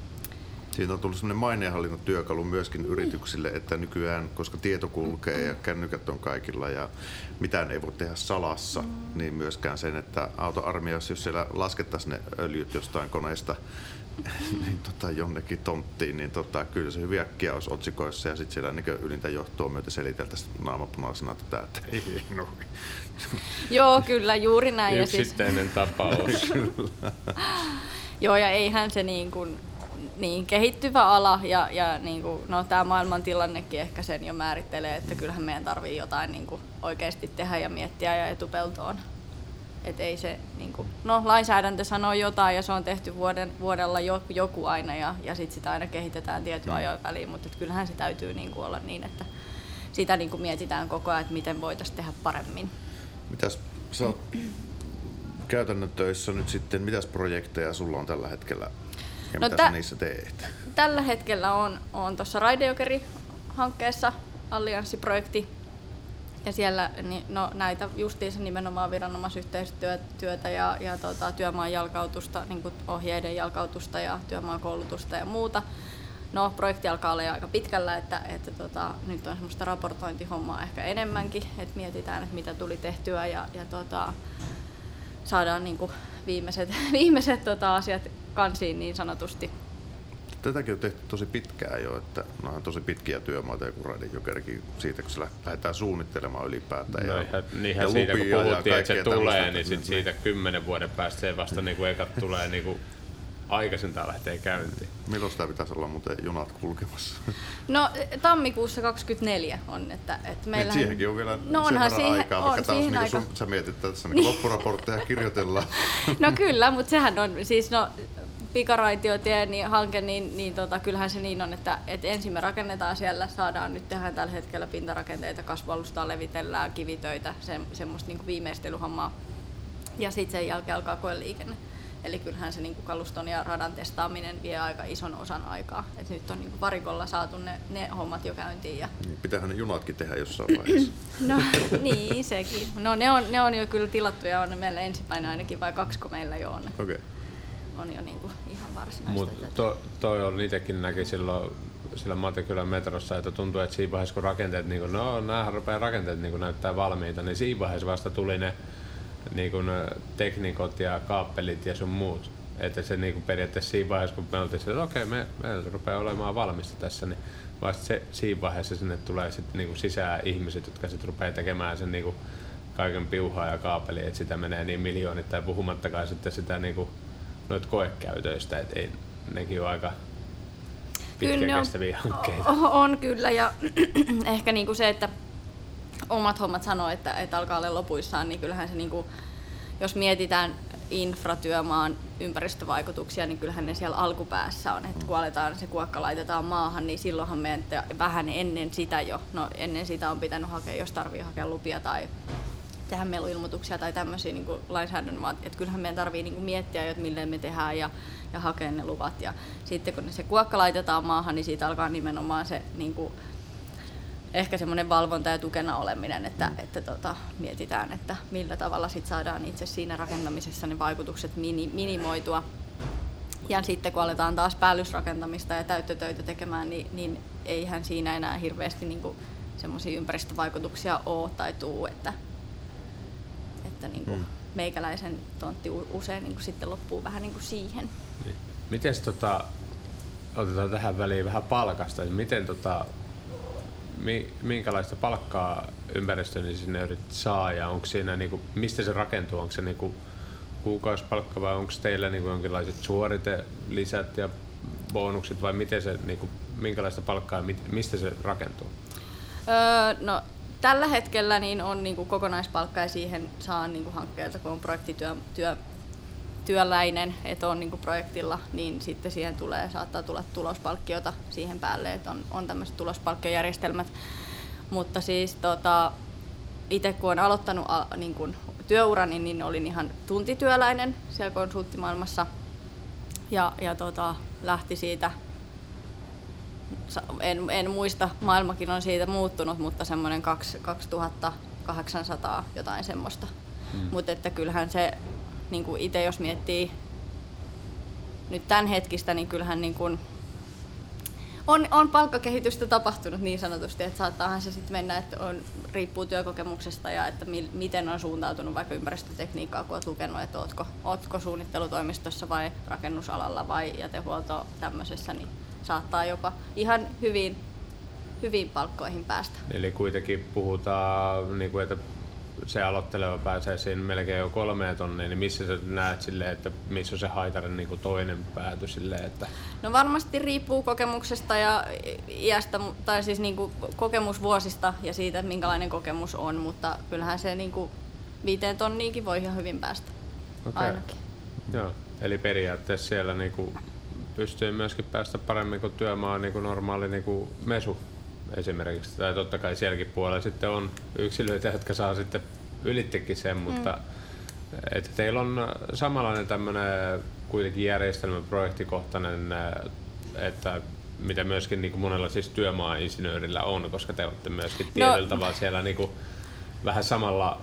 Siitä on tullut sellainen maineenhallinnan työkalu myöskin yrityksille, että nykyään, koska tieto kulkee ja kännykät on kaikilla ja mitään ei voi tehdä salassa, niin myöskään sen, että autoarmiassa, jos siellä laskettaisiin ne öljyt jostain koneesta <laughs> niin tota, jonnekin tonttiin, niin tota, kyllä se hyvin äkkiä olisi otsikoissa ja sitten siellä niin ylintä johtoa myötä seliteltäisiin naamapunaisena tätä, että ei, no, joo kyllä, juuri näin. Ja siis, yksittäinen tapaus. <laughs> Joo, ja eihän se niin, kuin, niin kehittyvä ala ja, ja niin kuin, no, tämä maailman tilannekin ehkä sen jo määrittelee, että kyllähän meidän tarvii jotain niin kuin, oikeasti tehdä ja miettiä ja etupeltoon. Et ei se, niin kuin, no lainsäädäntö sanoo jotain ja se on tehty vuoden, vuodella jo, joku aina ja, ja sitten sitä aina kehitetään tietyn ajoin väliin, mutta et kyllähän se täytyy niin kuin, olla niin, että sitä niin kuin, mietitään koko ajan, että miten voitaisiin tehdä paremmin. Mitäs sä oot käytännön töissä nyt sitten, mitäs projekteja sulla on tällä hetkellä ja No mitä tä- sä niissä teet? tällä hetkellä on, on tuossa Raidejokeri-hankkeessa allianssiprojekti. Ja siellä niin, no, näitä justiinsa nimenomaan viranomaisyhteistyötä ja, ja tota, työmaan jalkautusta, niin kuin ohjeiden jalkautusta ja työmaan koulutusta ja muuta. No, projekti alkaa olla jo aika pitkällä, että, että tota, nyt on semmoista raportointihommaa ehkä enemmänkin, että mietitään, että mitä tuli tehtyä ja, ja tota, saadaan niin kuin viimeiset, <laughs> viimeiset tota, asiat kansiin niin sanotusti. Tätäkin on tehty tosi pitkään jo, että nämä on tosi pitkiä työmaita, joku Raiden Jokerikin siitä, kun se lä- lähdetään suunnittelemaan ylipäätään. No ja, ihan, niinhän ja siitä kun ja puhuttiin, että se tulee, niin sit siitä kymmenen vuoden päästä se vasta niin kuin ekat tulee niin kuin aikaisintaan lähtee käyntiin. Milloin sitä pitäisi olla muuten junat kulkemassa? No tammikuussa 24 on, että, että Meillä meillä siihenkin on vielä no sen onhan verran siihen, aikaa, on vaikka taas siihen niin aika. sun, sä mietit, että tässä <laughs> niin loppuraportteja kirjoitellaan. No kyllä, mutta sehän on siis no pikaraitiotie niin hanke, niin, niin tota, kyllähän se niin on, että, että ensin me rakennetaan siellä, saadaan nyt tehdään tällä hetkellä pintarakenteita, kasvualustaa levitellään, kivitöitä, se, semmoista niin viimeistelyhommaa. Ja sitten sen jälkeen alkaa koeliikenne. Eli kyllähän se niin kuin kaluston ja radan testaaminen vie aika ison osan aikaa. Et nyt on niin kuin varikolla saatu ne, ne hommat jo käyntiin. Ja... Niin, pitäähän ne junatkin tehdä jossain vaiheessa. <clears throat> no niin, sekin. No ne on, ne on jo kyllä tilattu ja on meillä ensimmäinen ainakin, vai kaksiko meillä jo on. Okay. On jo niin kuin ihan varsinaista. Mutta to, toi on itsekin näki silloin sillä Matekylän metrossa, että tuntuu, että siinä vaiheessa kun rakenteet, niin kun, no nämä rupeaa rakenteet niin näyttää valmiita, niin siinä vaiheessa vasta tuli ne niin kuin teknikot ja kaappelit ja sun muut. Että se niin kuin periaatteessa siinä vaiheessa, kun me oltiin että okei, okay, me, me rupeaa olemaan valmista tässä, niin vasta se, siinä vaiheessa sinne tulee sit niin kuin sisään ihmiset, jotka sitten rupeaa tekemään sen niin kuin kaiken piuhaa ja kaapeli, että sitä menee niin miljoonittain puhumattakaan sitten sitä niin kuin noita koekäytöistä, että ei, nekin on aika pitkä kestäviä hankkeita. On, on kyllä ja <clears throat> ehkä niin kuin se, että omat hommat sanoo, että, että alkaa olla lopuissaan, niin kyllähän se, niin kuin, jos mietitään infratyömaan ympäristövaikutuksia, niin kyllähän ne siellä alkupäässä on, että kun aletaan, se kuokka laitetaan maahan, niin silloinhan meidän vähän ennen sitä jo, no ennen sitä on pitänyt hakea, jos tarvii hakea lupia tai tehdä meluilmoituksia tai tämmöisiä niin lainsäädännön, että kyllähän meidän tarvii niin miettiä, että millä me tehdään ja, ja hakea ne luvat. Ja sitten kun se kuokka laitetaan maahan, niin siitä alkaa nimenomaan se niin kuin, ehkä semmoinen valvonta ja tukena oleminen, että, mm. että tota, mietitään, että millä tavalla sit saadaan itse siinä rakentamisessa ne vaikutukset mini, minimoitua. Ja sitten kun aletaan taas päällysrakentamista ja täyttötöitä tekemään, niin, niin eihän siinä enää hirveästi niin semmoisia ympäristövaikutuksia ole tai tuu, että, että niin kuin mm. meikäläisen tontti usein niin kuin sitten loppuu vähän niin kuin siihen. Niin. Miten tota, otetaan tähän väliin vähän palkasta, miten tota, minkälaista palkkaa ympäristöinsinöörit saa ja onko siinä, niin kuin, mistä se rakentuu? Onko se niin kuin, kuukausipalkka vai onko teillä niin kuin jonkinlaiset suoritelisät ja bonukset vai miten se, niin kuin, minkälaista palkkaa ja mistä se rakentuu? Öö, no, tällä hetkellä niin on niin kuin kokonaispalkka ja siihen saa niin kuin hankkeelta, kun on projektityö työ, työläinen, että on niin kuin projektilla, niin sitten siihen tulee, saattaa tulla tulospalkkiota siihen päälle, että on, on tämmöiset tulospalkkiojärjestelmät. Mutta siis tota, itse kun olen aloittanut a, niin kuin työurani, niin olin ihan tuntityöläinen siellä konsulttimaailmassa ja, ja tota, lähti siitä, en, en muista, maailmakin on siitä muuttunut, mutta semmoinen 2800 jotain semmoista. Hmm. Mutta että kyllähän se niin kuin itse jos miettii nyt tämän hetkistä, niin kyllähän niin kuin on, on palkkakehitystä tapahtunut niin sanotusti, että saattaahan se sitten mennä, että on, riippuu työkokemuksesta ja että mi, miten on suuntautunut vaikka ympäristötekniikkaa, kun olet lukenut, että ootko, ootko suunnittelutoimistossa vai rakennusalalla vai jätehuolto tämmöisessä, niin saattaa jopa ihan hyvin, hyvin palkkoihin päästä. Eli kuitenkin puhutaan, niin kuin, että se aloitteleva pääsee siinä melkein jo kolmeen tonniin, niin missä sä näet sille, että missä on se haitarin niin toinen pääty sille, että... No varmasti riippuu kokemuksesta ja iästä, tai siis niin kuin kokemusvuosista ja siitä, minkälainen kokemus on, mutta kyllähän se niin kuin viiteen tonniinkin voi ihan hyvin päästä. Okay. Ainakin. Joo, eli periaatteessa siellä niin kuin pystyy myöskin päästä paremmin kuin työmaa niin kuin normaali niin kuin mesu esimerkiksi. Tai totta kai sielläkin puolella sitten on yksilöitä, jotka saa sitten ylittekin sen, mm. mutta että teillä on samanlainen tämmöinen kuitenkin järjestelmä projektikohtainen, että mitä myöskin niin kuin monella siis työmaa-insinöörillä on, koska te olette myöskin no. tietyllä no. tavalla siellä niin kuin vähän samalla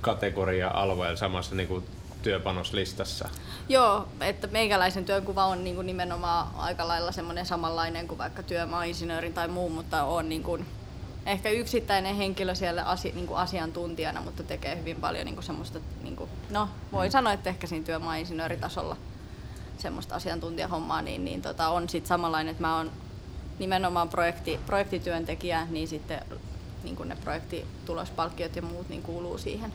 kategoria-alueella samassa niin kuin työpanoslistassa. Joo, että meikäläisen työnkuva on niin kuin nimenomaan aika lailla semmoinen samanlainen kuin vaikka työmaa-insinöörin tai muu, mutta on niin kuin ehkä yksittäinen henkilö siellä asi, niin kuin asiantuntijana, mutta tekee hyvin paljon niin kuin semmoista, niin kuin, no voi mm. sanoa, että ehkä siinä työmaa-insinööritasolla semmoista asiantuntijahommaa, niin, niin tota, on sitten samanlainen, että mä oon nimenomaan projekti, projektityöntekijä, niin sitten niin kuin ne projektitulospalkkiot ja muut niin kuuluu siihen.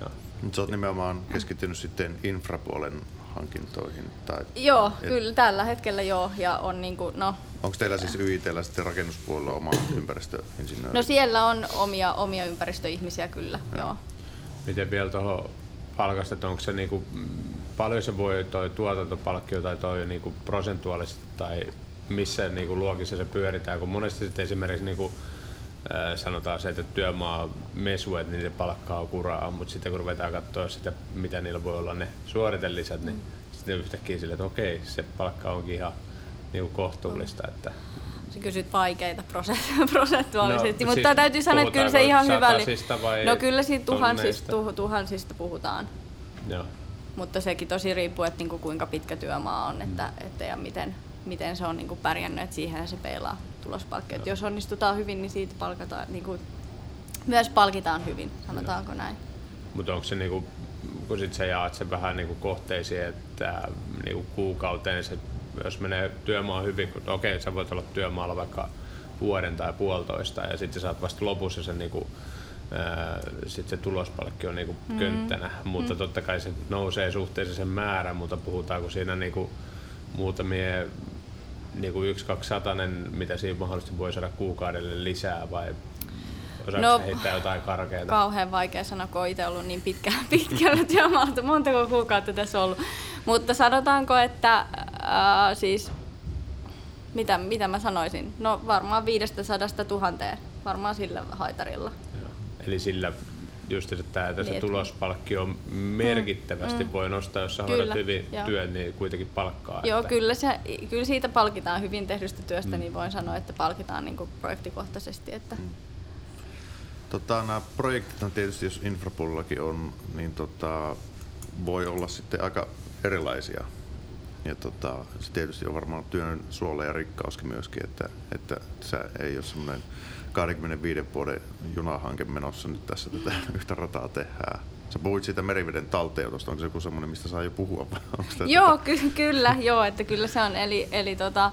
Joo. Mutta sä oot nimenomaan keskittynyt sitten infrapuolen hankintoihin? Tai, joo, et... kyllä tällä hetkellä joo. Ja on niinku, no, Onko teillä siis YITllä sitten rakennuspuolella oma ympäristöinsinööri? No siellä on omia, omia ympäristöihmisiä kyllä, joo. joo. Miten vielä tuohon palkasta, että onko se niinku paljon se voi toi tuotantopalkkio tai toi niinku prosentuaalisesti tai missä niinku luokissa se pyöritään, kun monesti sitten esimerkiksi niinku, sanotaan se, että työmaa mesu, että niiden palkkaa kuraa, mutta sitten kun ruvetaan katsoa sitä, mitä niillä voi olla ne suoritelisät, niin sitten yhtäkkiä sille, että okei, se palkka onkin ihan niinku kohtuullista. Että, Sä kysyt vaikeita prosen- <laughs> prosentuaalisesti, No, mutta siis täytyy sanoa, että kyllä se ihan hyvä. vai No kyllä siitä tuhansista, tuh, tuhansista puhutaan, joo. mutta sekin tosi riippuu, että niinku kuinka pitkä työmaa on että, että ja miten, miten se on niinku pärjännyt, että siihen se peilaa tulospalkki. Et jos onnistutaan hyvin, niin siitä palkataan, niinku, myös palkitaan hyvin, sanotaanko näin. Mutta onko se niinku, kun sit sä jaat sen vähän niinku kohteisiin, että niinku kuukauteen se, jos menee työmaa hyvin, kun okei, sä voit olla työmaalla vaikka vuoden tai puolitoista ja sitten sä saat vasta lopussa sen niinku, ää, sit se tulospalkki on niinku Mm. könttänä, mutta totta kai se nousee suhteessa sen määrä, mutta puhutaanko siinä niinku muutamia niinku yksi, kaksi satanen, mitä siinä mahdollisesti voi saada kuukaudelle lisää vai osaatko No, heittää jotain karkeata? Kauhean vaikea sanoa, kun itse ollut niin pitkä, pitkällä <laughs> työmaalta, montako kuukautta tässä on ollut. Mutta sanotaanko, että ää, siis, mitä, mitä mä sanoisin? No varmaan 500 tuhanteen, varmaan sillä haitarilla. Joo. Eli sillä just, että, että se Niin, tulospalkki on merkittävästi mm, voi nostaa, jos sä Kyllä, hoidat hyvin joo. työn, niin kuitenkin palkkaa. Joo, että, kyllä, se, kyllä siitä palkitaan hyvin tehdystä työstä, mm. niin voin sanoa, että palkitaan niin kuin projektikohtaisesti. Että, mm. Tota, nämä projektit tietysti, jos infrapuolellakin on, niin tota, voi olla sitten aika erilaisia. Ja tota, se tietysti on varmaan työn suola ja rikkauskin myöskin, että, että se ei ole semmoinen 25 vuoden junahanke menossa nyt tässä tätä <laughs> yhtä rataa tehdään. Sä puhuit siitä meriveden talteenotosta, onko se joku semmoinen, mistä saa jo puhua? <laughs> Joo, ky- kyllä, <laughs> joo, että kyllä se on. Eli, eli tota,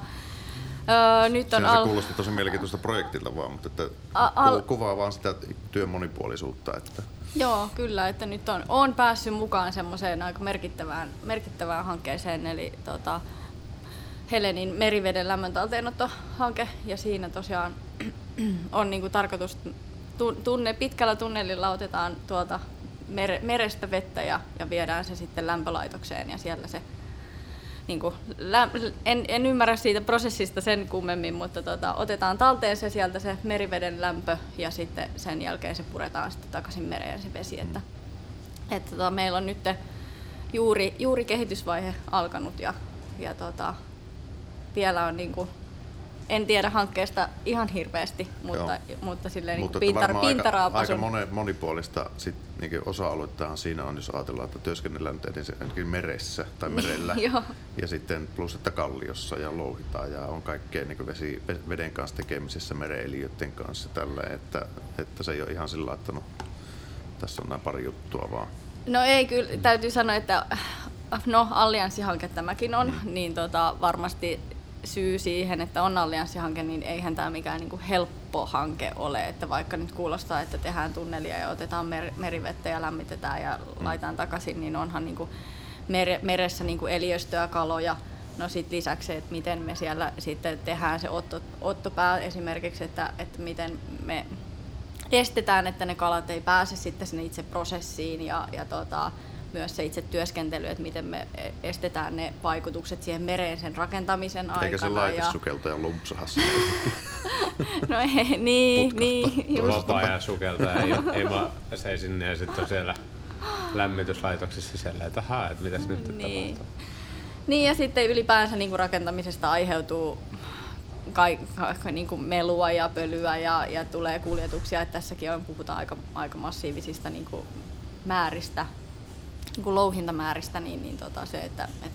öö, nyt on al- kuulosti tosi mielenkiintoista projektilta vaan, mutta että al- ku- kuvaa vaan sitä työn monipuolisuutta. Että Joo, kyllä, että nyt on, on päässyt mukaan semmoiseen aika merkittävään, merkittävään hankkeeseen, eli tota, Helenin meriveden lämmöntalteenottohanke, ja siinä tosiaan on niinku tarkoitus, tu- tunne, pitkällä tunnelilla otetaan tuolta mere, merestä vettä ja, ja viedään se sitten lämpölaitokseen, ja siellä se niin kuin, en, en ymmärrä siitä prosessista sen kummemmin, mutta tota, otetaan talteen se sieltä se meriveden lämpö ja sitten sen jälkeen se puretaan sitten takaisin mereen se vesi. Että, että tota, meillä on nyt juuri, juuri kehitysvaihe alkanut ja, ja tota, vielä on niin kuin, en tiedä hankkeesta ihan hirveästi, mutta, mutta silleen Mutta niin pintar, varmaan pintaraa aika, aika monipuolista sit, niin osa-aluettahan siinä on, jos ajatellaan, että työskennellään nyt edes ainakin meressä tai <laughs> merellä. Joo. ja sitten plus, että kalliossa ja louhitaan ja on kaikkea niin vesi, veden kanssa tekemisessä mereelijöiden kanssa tällä, että, että se ei ole ihan sillä että no, tässä on nämä pari juttua vaan. No ei, kyllä täytyy sanoa, että no allianssihanke tämäkin on, niin tota, varmasti syy siihen, että on allianssihanke, niin eihän tämä mikään niin kuin helppo hanke ole. Että vaikka nyt kuulostaa, että tehdään tunnelia ja otetaan mer- merivettä ja lämmitetään ja mm. laitetaan takaisin, niin onhan niin kuin mere- meressä niin kuin eliöstöä, kaloja. No sitten lisäksi, että miten me siellä sitten tehdään se otto, ottopää esimerkiksi, että, että miten me estetään, että ne kalat ei pääse sitten sinne itse prosessiin ja, ja tota, myös se itse työskentely, että miten me estetään ne vaikutukset siihen mereen sen rakentamisen aikana. Eikä se ja... laitesukeltaja lumpsaha sinne. <laughs> No ei, niin, Putkasta. niin, just. Vapaa-ajan sukeltaa ei, ei vaan <laughs> seisin ja sitten on siellä lämmityslaitoksessa sisällä, että ahaa, että mitäs nyt Niin. tapahtuu. Niin ja sitten ylipäänsä niin kuin rakentamisesta aiheutuu kai, ka, niin kuin melua ja pölyä ja, ja tulee kuljetuksia. Että tässäkin on, puhutaan aika, aika massiivisista niin kuin määristä, niin louhintamääristä, niin, niin tota se, että et,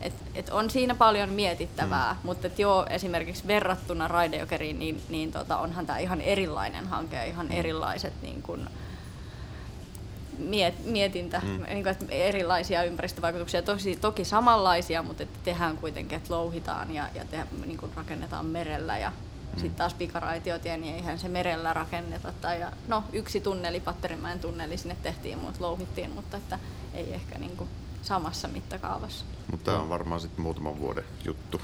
et, et on siinä paljon mietittävää, mm. mutta et joo, esimerkiksi verrattuna Raidejokeriin, niin, niin tota, onhan tämä ihan erilainen hanke ja ihan erilaiset niin kuin, miet, mietintä, mm. niin kuin, että erilaisia ympäristövaikutuksia, tosi, toki samanlaisia, mutta että tehdään kuitenkin, että louhitaan ja, ja te, niin rakennetaan merellä ja mm. sitten taas pikaraitiotie, niin eihän se merellä rakenneta. Tai, ja, no yksi tunneli, Patterimäen tunneli sinne tehtiin, mutta louhittiin, mutta että ei ehkä niin kuin, samassa mittakaavassa. Mutta tämä on varmaan sitten muutaman vuoden juttu.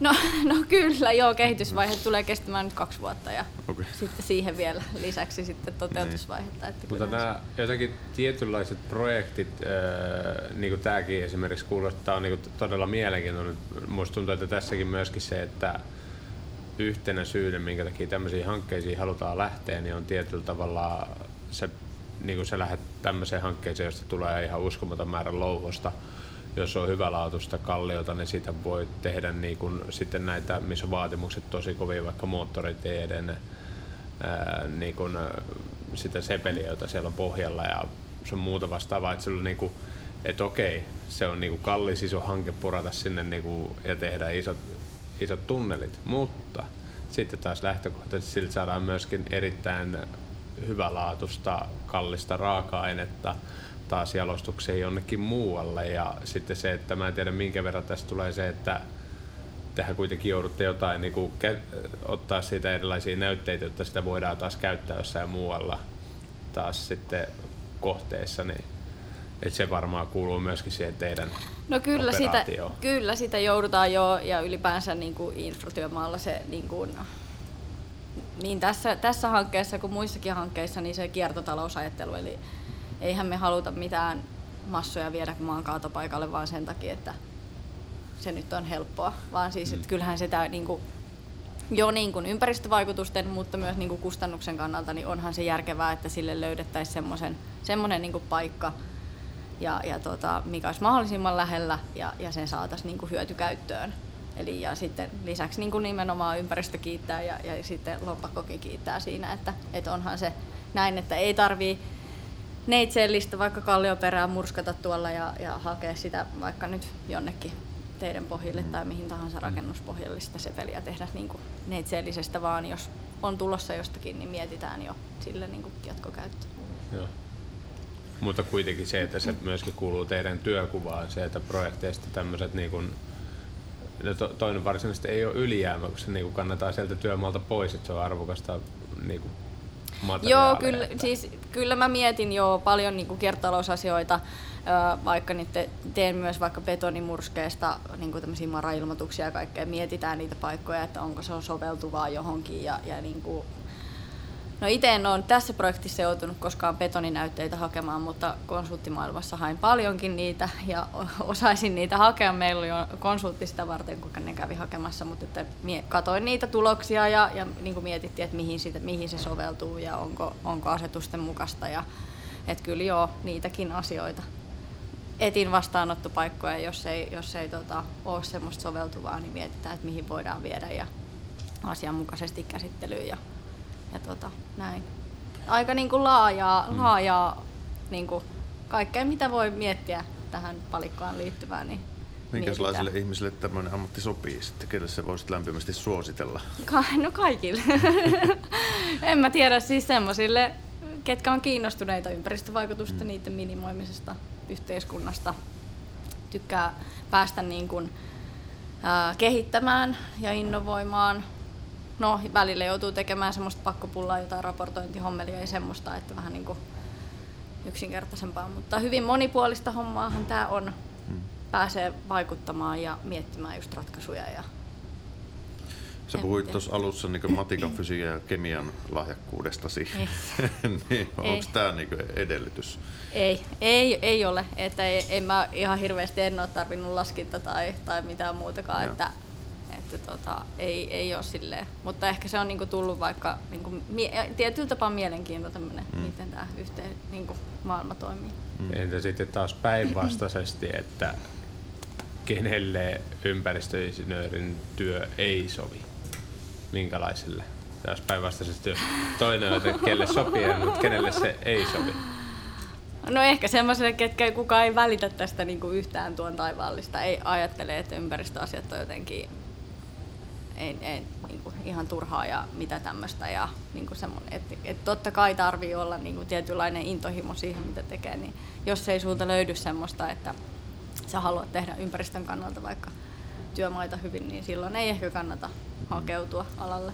No, <laughs> no kyllä, joo, kehitysvaihe tulee kestämään nyt kaksi vuotta ja Okei. sitten siihen vielä lisäksi sitten toteutusvaihetta. Että Mutta nämä jotenkin tietynlaiset projektit, äh, niin kuin tämäkin esimerkiksi kuulostaa niin kuin todella mielenkiintoinen. Musta tuntuu, että tässäkin myöskin se, että yhtenä syynä, minkä takia tämmöisiin hankkeisiin halutaan lähteä, niin on tietyllä tavalla se, niin kuin sä lähdet tämmöiseen hankkeeseen, josta tulee ihan uskomaton määrä louhosta. Jos on hyvälaatuista kalliota, niin sitä voi tehdä niin kuin sitten näitä, missä vaatimukset tosi kovia, vaikka moottoriteiden, niin kuin, ää, sitä sepeliä, jota siellä on pohjalla ja se on muuta vastaavaa, että, niin kuin, että okei, se on niin kuin kallis iso hanke purata sinne niin kuin, ja tehdä isot, isot tunnelit, mutta sitten taas lähtökohtaisesti sillä saadaan myöskin erittäin hyvälaatuista, kallista raaka-ainetta taas jalostukseen jonnekin muualle. Ja sitten se, että mä en tiedä minkä verran tästä tulee se, että tähän kuitenkin joudutte jotain niin kuin, ottaa siitä erilaisia näytteitä, jotta sitä voidaan taas käyttää jossain muualla taas sitten kohteessa, niin että se varmaan kuuluu myöskin siihen teidän No kyllä sitä, kyllä sitä joudutaan jo ja ylipäänsä niin kuin infratyömaalla se niin kuin, niin tässä, tässä hankkeessa kuin muissakin hankkeissa niin se kiertotalousajattelu, eli eihän me haluta mitään massoja viedä maan kaatopaikalle vaan sen takia, että se nyt on helppoa, vaan siis, että kyllähän sitä niin kuin, jo niin kuin ympäristövaikutusten, mutta myös niin kuin kustannuksen kannalta, niin onhan se järkevää, että sille löydettäisiin semmoisen, semmoinen niin kuin paikka, ja, ja tota, mikä olisi mahdollisimman lähellä ja, ja sen saataisiin niin kuin hyötykäyttöön. Eli ja sitten lisäksi niin kuin nimenomaan ympäristö kiittää ja, ja sitten lompakkokin kiittää siinä, että, että onhan se näin, että ei tarvii neitsellistä vaikka kallioperää murskata tuolla ja, ja hakea sitä vaikka nyt jonnekin teidän pohjille tai mihin tahansa rakennuspohjalle sitä sepeliä tehdä niin kuin neitseellisestä, vaan jos on tulossa jostakin, niin mietitään jo sille niin kuin jatkokäyttöön. Joo. Mutta kuitenkin se, että se myöskin kuuluu teidän työkuvaan, se, että projekteista tämmöiset niin kuin, no to, toinen varsinaisesti ei ole ylijäämä, kun se niin kuin kannetaan sieltä työmaalta pois, että se on arvokasta niin kuin. Joo, kyllä, että- siis, kyllä mä mietin jo paljon niin kiertotalousasioita, ö, vaikka nyt te- teen myös vaikka betonimurskeesta niin tämmöisiä marailmoituksia ja kaikkea, mietitään niitä paikkoja, että onko se on soveltuvaa johonkin ja, ja niin kuin, No itse en ole tässä projektissa joutunut koskaan betoninäytteitä hakemaan, mutta konsulttimaailmassa hain paljonkin niitä ja <laughs> osaisin niitä hakea. Meillä oli jo konsultti sitä varten, kun ne kävi hakemassa, mutta että katoin niitä tuloksia ja, ja niin kuin mietittiin, että mihin, siitä, mihin se soveltuu ja onko, onko asetusten mukaista. Ja, että kyllä joo, niitäkin asioita. Etin vastaanottopaikkoja, jos ei, jos ei tota, ole semmoista soveltuvaa, niin mietitään, että mihin voidaan viedä ja asianmukaisesti käsittelyyn ja, ja tota, näin. Aika niin kuin laajaa, mm. laajaa niin kuin kaikkea, mitä voi miettiä tähän palikkaan liittyvään. Niin Minkälaisille mietitään. ihmisille tämmöinen ammatti sopii sitten? Kelle se voisit lämpimästi suositella? Ka- no kaikille. <laughs> en mä tiedä, siis semmoisille, ketkä on kiinnostuneita ympäristövaikutusta, mm. niiden minimoimisesta yhteiskunnasta. Tykkää päästä niin kuin, ää, kehittämään ja innovoimaan. No, välillä joutuu tekemään semmoista pakkopullaa, jotain raportointihommelia ja semmoista, että vähän niin kuin yksinkertaisempaa, mutta hyvin monipuolista hommaahan tämä on. Pääsee vaikuttamaan ja miettimään just ratkaisuja ja Sä puhuit tuossa alussa niin matikan, fysiikan ja kemian lahjakkuudestasi. <laughs> niin, onko tämä niin edellytys? Ei, ei, ei ole. Että ei, en mä ihan hirveästi en ole tarvinnut laskinta tai, tai mitään muutakaan. Joo. Että, että tota, ei, ei ole silleen. Mutta ehkä se on niinku tullut vaikka niinku, mie- tietyllä tapaa mielenkiinto tämmönen, mm. miten tämä yhteen niinku, maailma toimii. Entä sitten taas päinvastaisesti, että kenelle ympäristöinsinöörin työ ei sovi? Minkälaisille? Taas päinvastaisesti, jos toinen on, että kelle sopii, mutta kenelle se ei sovi. No ehkä semmoiselle, ketkä kukaan ei välitä tästä niinku yhtään tuon taivaallista. Ei ajattele, että ympäristöasiat on jotenkin ei, ei, niinku ihan turhaa ja mitä tämmöistä. Ja niinku semmonen, et, et totta kai tarvii olla niinku tietynlainen intohimo siihen, mitä tekee. Niin jos ei sulta löydy semmoista, että sä haluat tehdä ympäristön kannalta vaikka työmaita hyvin, niin silloin ei ehkä kannata hakeutua alalle.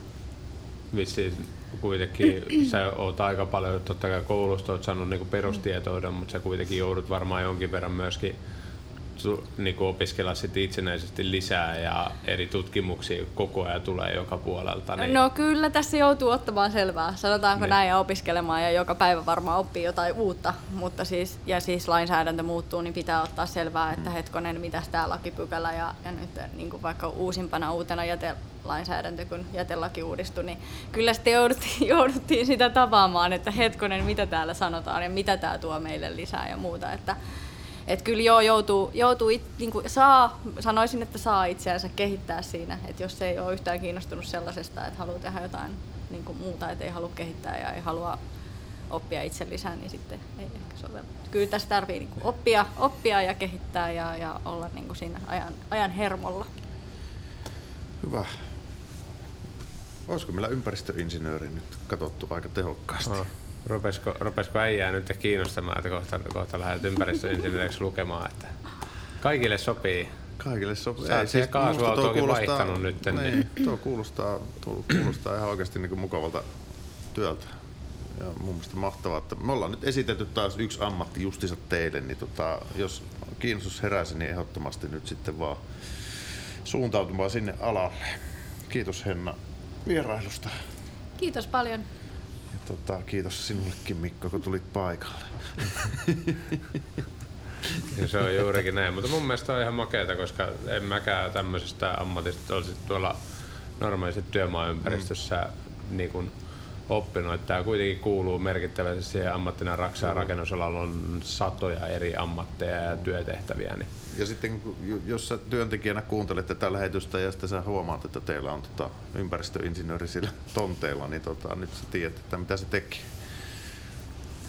Vissiin kuitenkin sä oot aika paljon, totta kai koulusta oot saanut niinku perustietouden, mutta sä kuitenkin joudut varmaan jonkin verran myöskin niin kuin opiskella sit itsenäisesti lisää ja eri tutkimuksia koko ajan tulee joka puolelta. Niin... No kyllä tässä joutuu ottamaan selvää, sanotaanko Niin. näin, ja opiskelemaan ja joka päivä varmaan oppii jotain uutta, mutta siis, ja siis lainsäädäntö muuttuu, niin pitää ottaa selvää, että hetkonen, mitä tämä lakipykälä ja, ja nyt niin kuin vaikka uusimpana uutena jätelainsäädäntö, kun jätelaki uudistui, niin kyllä sitten jouduttiin, <laughs> jouduttiin sitä tapaamaan, että hetkonen, mitä täällä sanotaan ja mitä tämä tuo meille lisää ja muuta, että et kyllä joo, joutuu, joutuu it, niin kuin saa, sanoisin, että saa itseänsä kehittää siinä, että jos ei ole yhtään kiinnostunut sellaisesta, että haluaa tehdä jotain niin kuin muuta, että ei halua kehittää ja ei halua oppia itse lisää, niin sitten ei ehkä sovellu. Kyllä tässä tarvii niin kuin oppia, oppia ja kehittää ja, ja olla niin kuin siinä ajan, ajan hermolla. Hyvä. Olisiko meillä ympäristöinsinööri nyt katsottu aika tehokkaasti? Oh. Rupesko, rupesko äijää nyt kiinnostamaan, että kohta, kohta lähdet ympäristöinsinööriksi lukemaan, että kaikille sopii. Kaikille sopii. Sä oot siihen kaasuautoonkin vaihtanut nyt, Niin, niin- tuo kuulostaa, tuo kuulostaa ihan oikeasti niin kuin mukavalta työltä. Ja mun mielestä mahtavaa, että me ollaan nyt esitelty taas yksi ammatti justiinsa teille, niin tota, jos kiinnostus heräsi, niin ehdottomasti nyt sitten vaan suuntautumaan sinne alalle. Kiitos Henna vierailusta. Kiitos paljon. Ja tota, kiitos sinullekin Mikko, kun tulit paikalle. Ja se on juurikin näin, mutta mun mielestä on ihan makeeta, koska en mäkään tämmöisestä ammatista olisi tuolla normaalissa työmaaympäristössä mm. niin kuin oppinut, että tämä kuitenkin kuuluu merkittävästi siihen ammattina raksaan rakennusalalla on satoja eri ammatteja ja työtehtäviä. Niin Ja sitten jos sä työntekijänä kuuntelet tätä lähetystä ja sitten sä huomaat, että teillä on tota ympäristöinsinööri sillä tonteella, niin tota, nyt sä tiedät, että mitä se teki.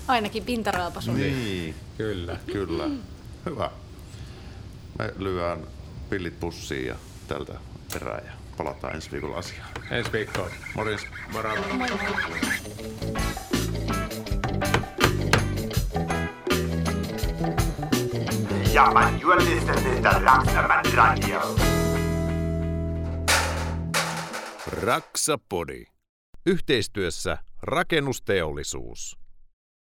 Ainakin pintaraapasu. Niin, kyllä. kyllä. Hyvä. Me lyöään pillit pussiin ja tältä perään ja palataan ensi viikolla asiaan. Ensi viikkoon. Morjens. Moro. Moi moi. Ja, man, you are listening to Raksaman Radio. Raksapodi. Yhteistyössä rakennusteollisuus.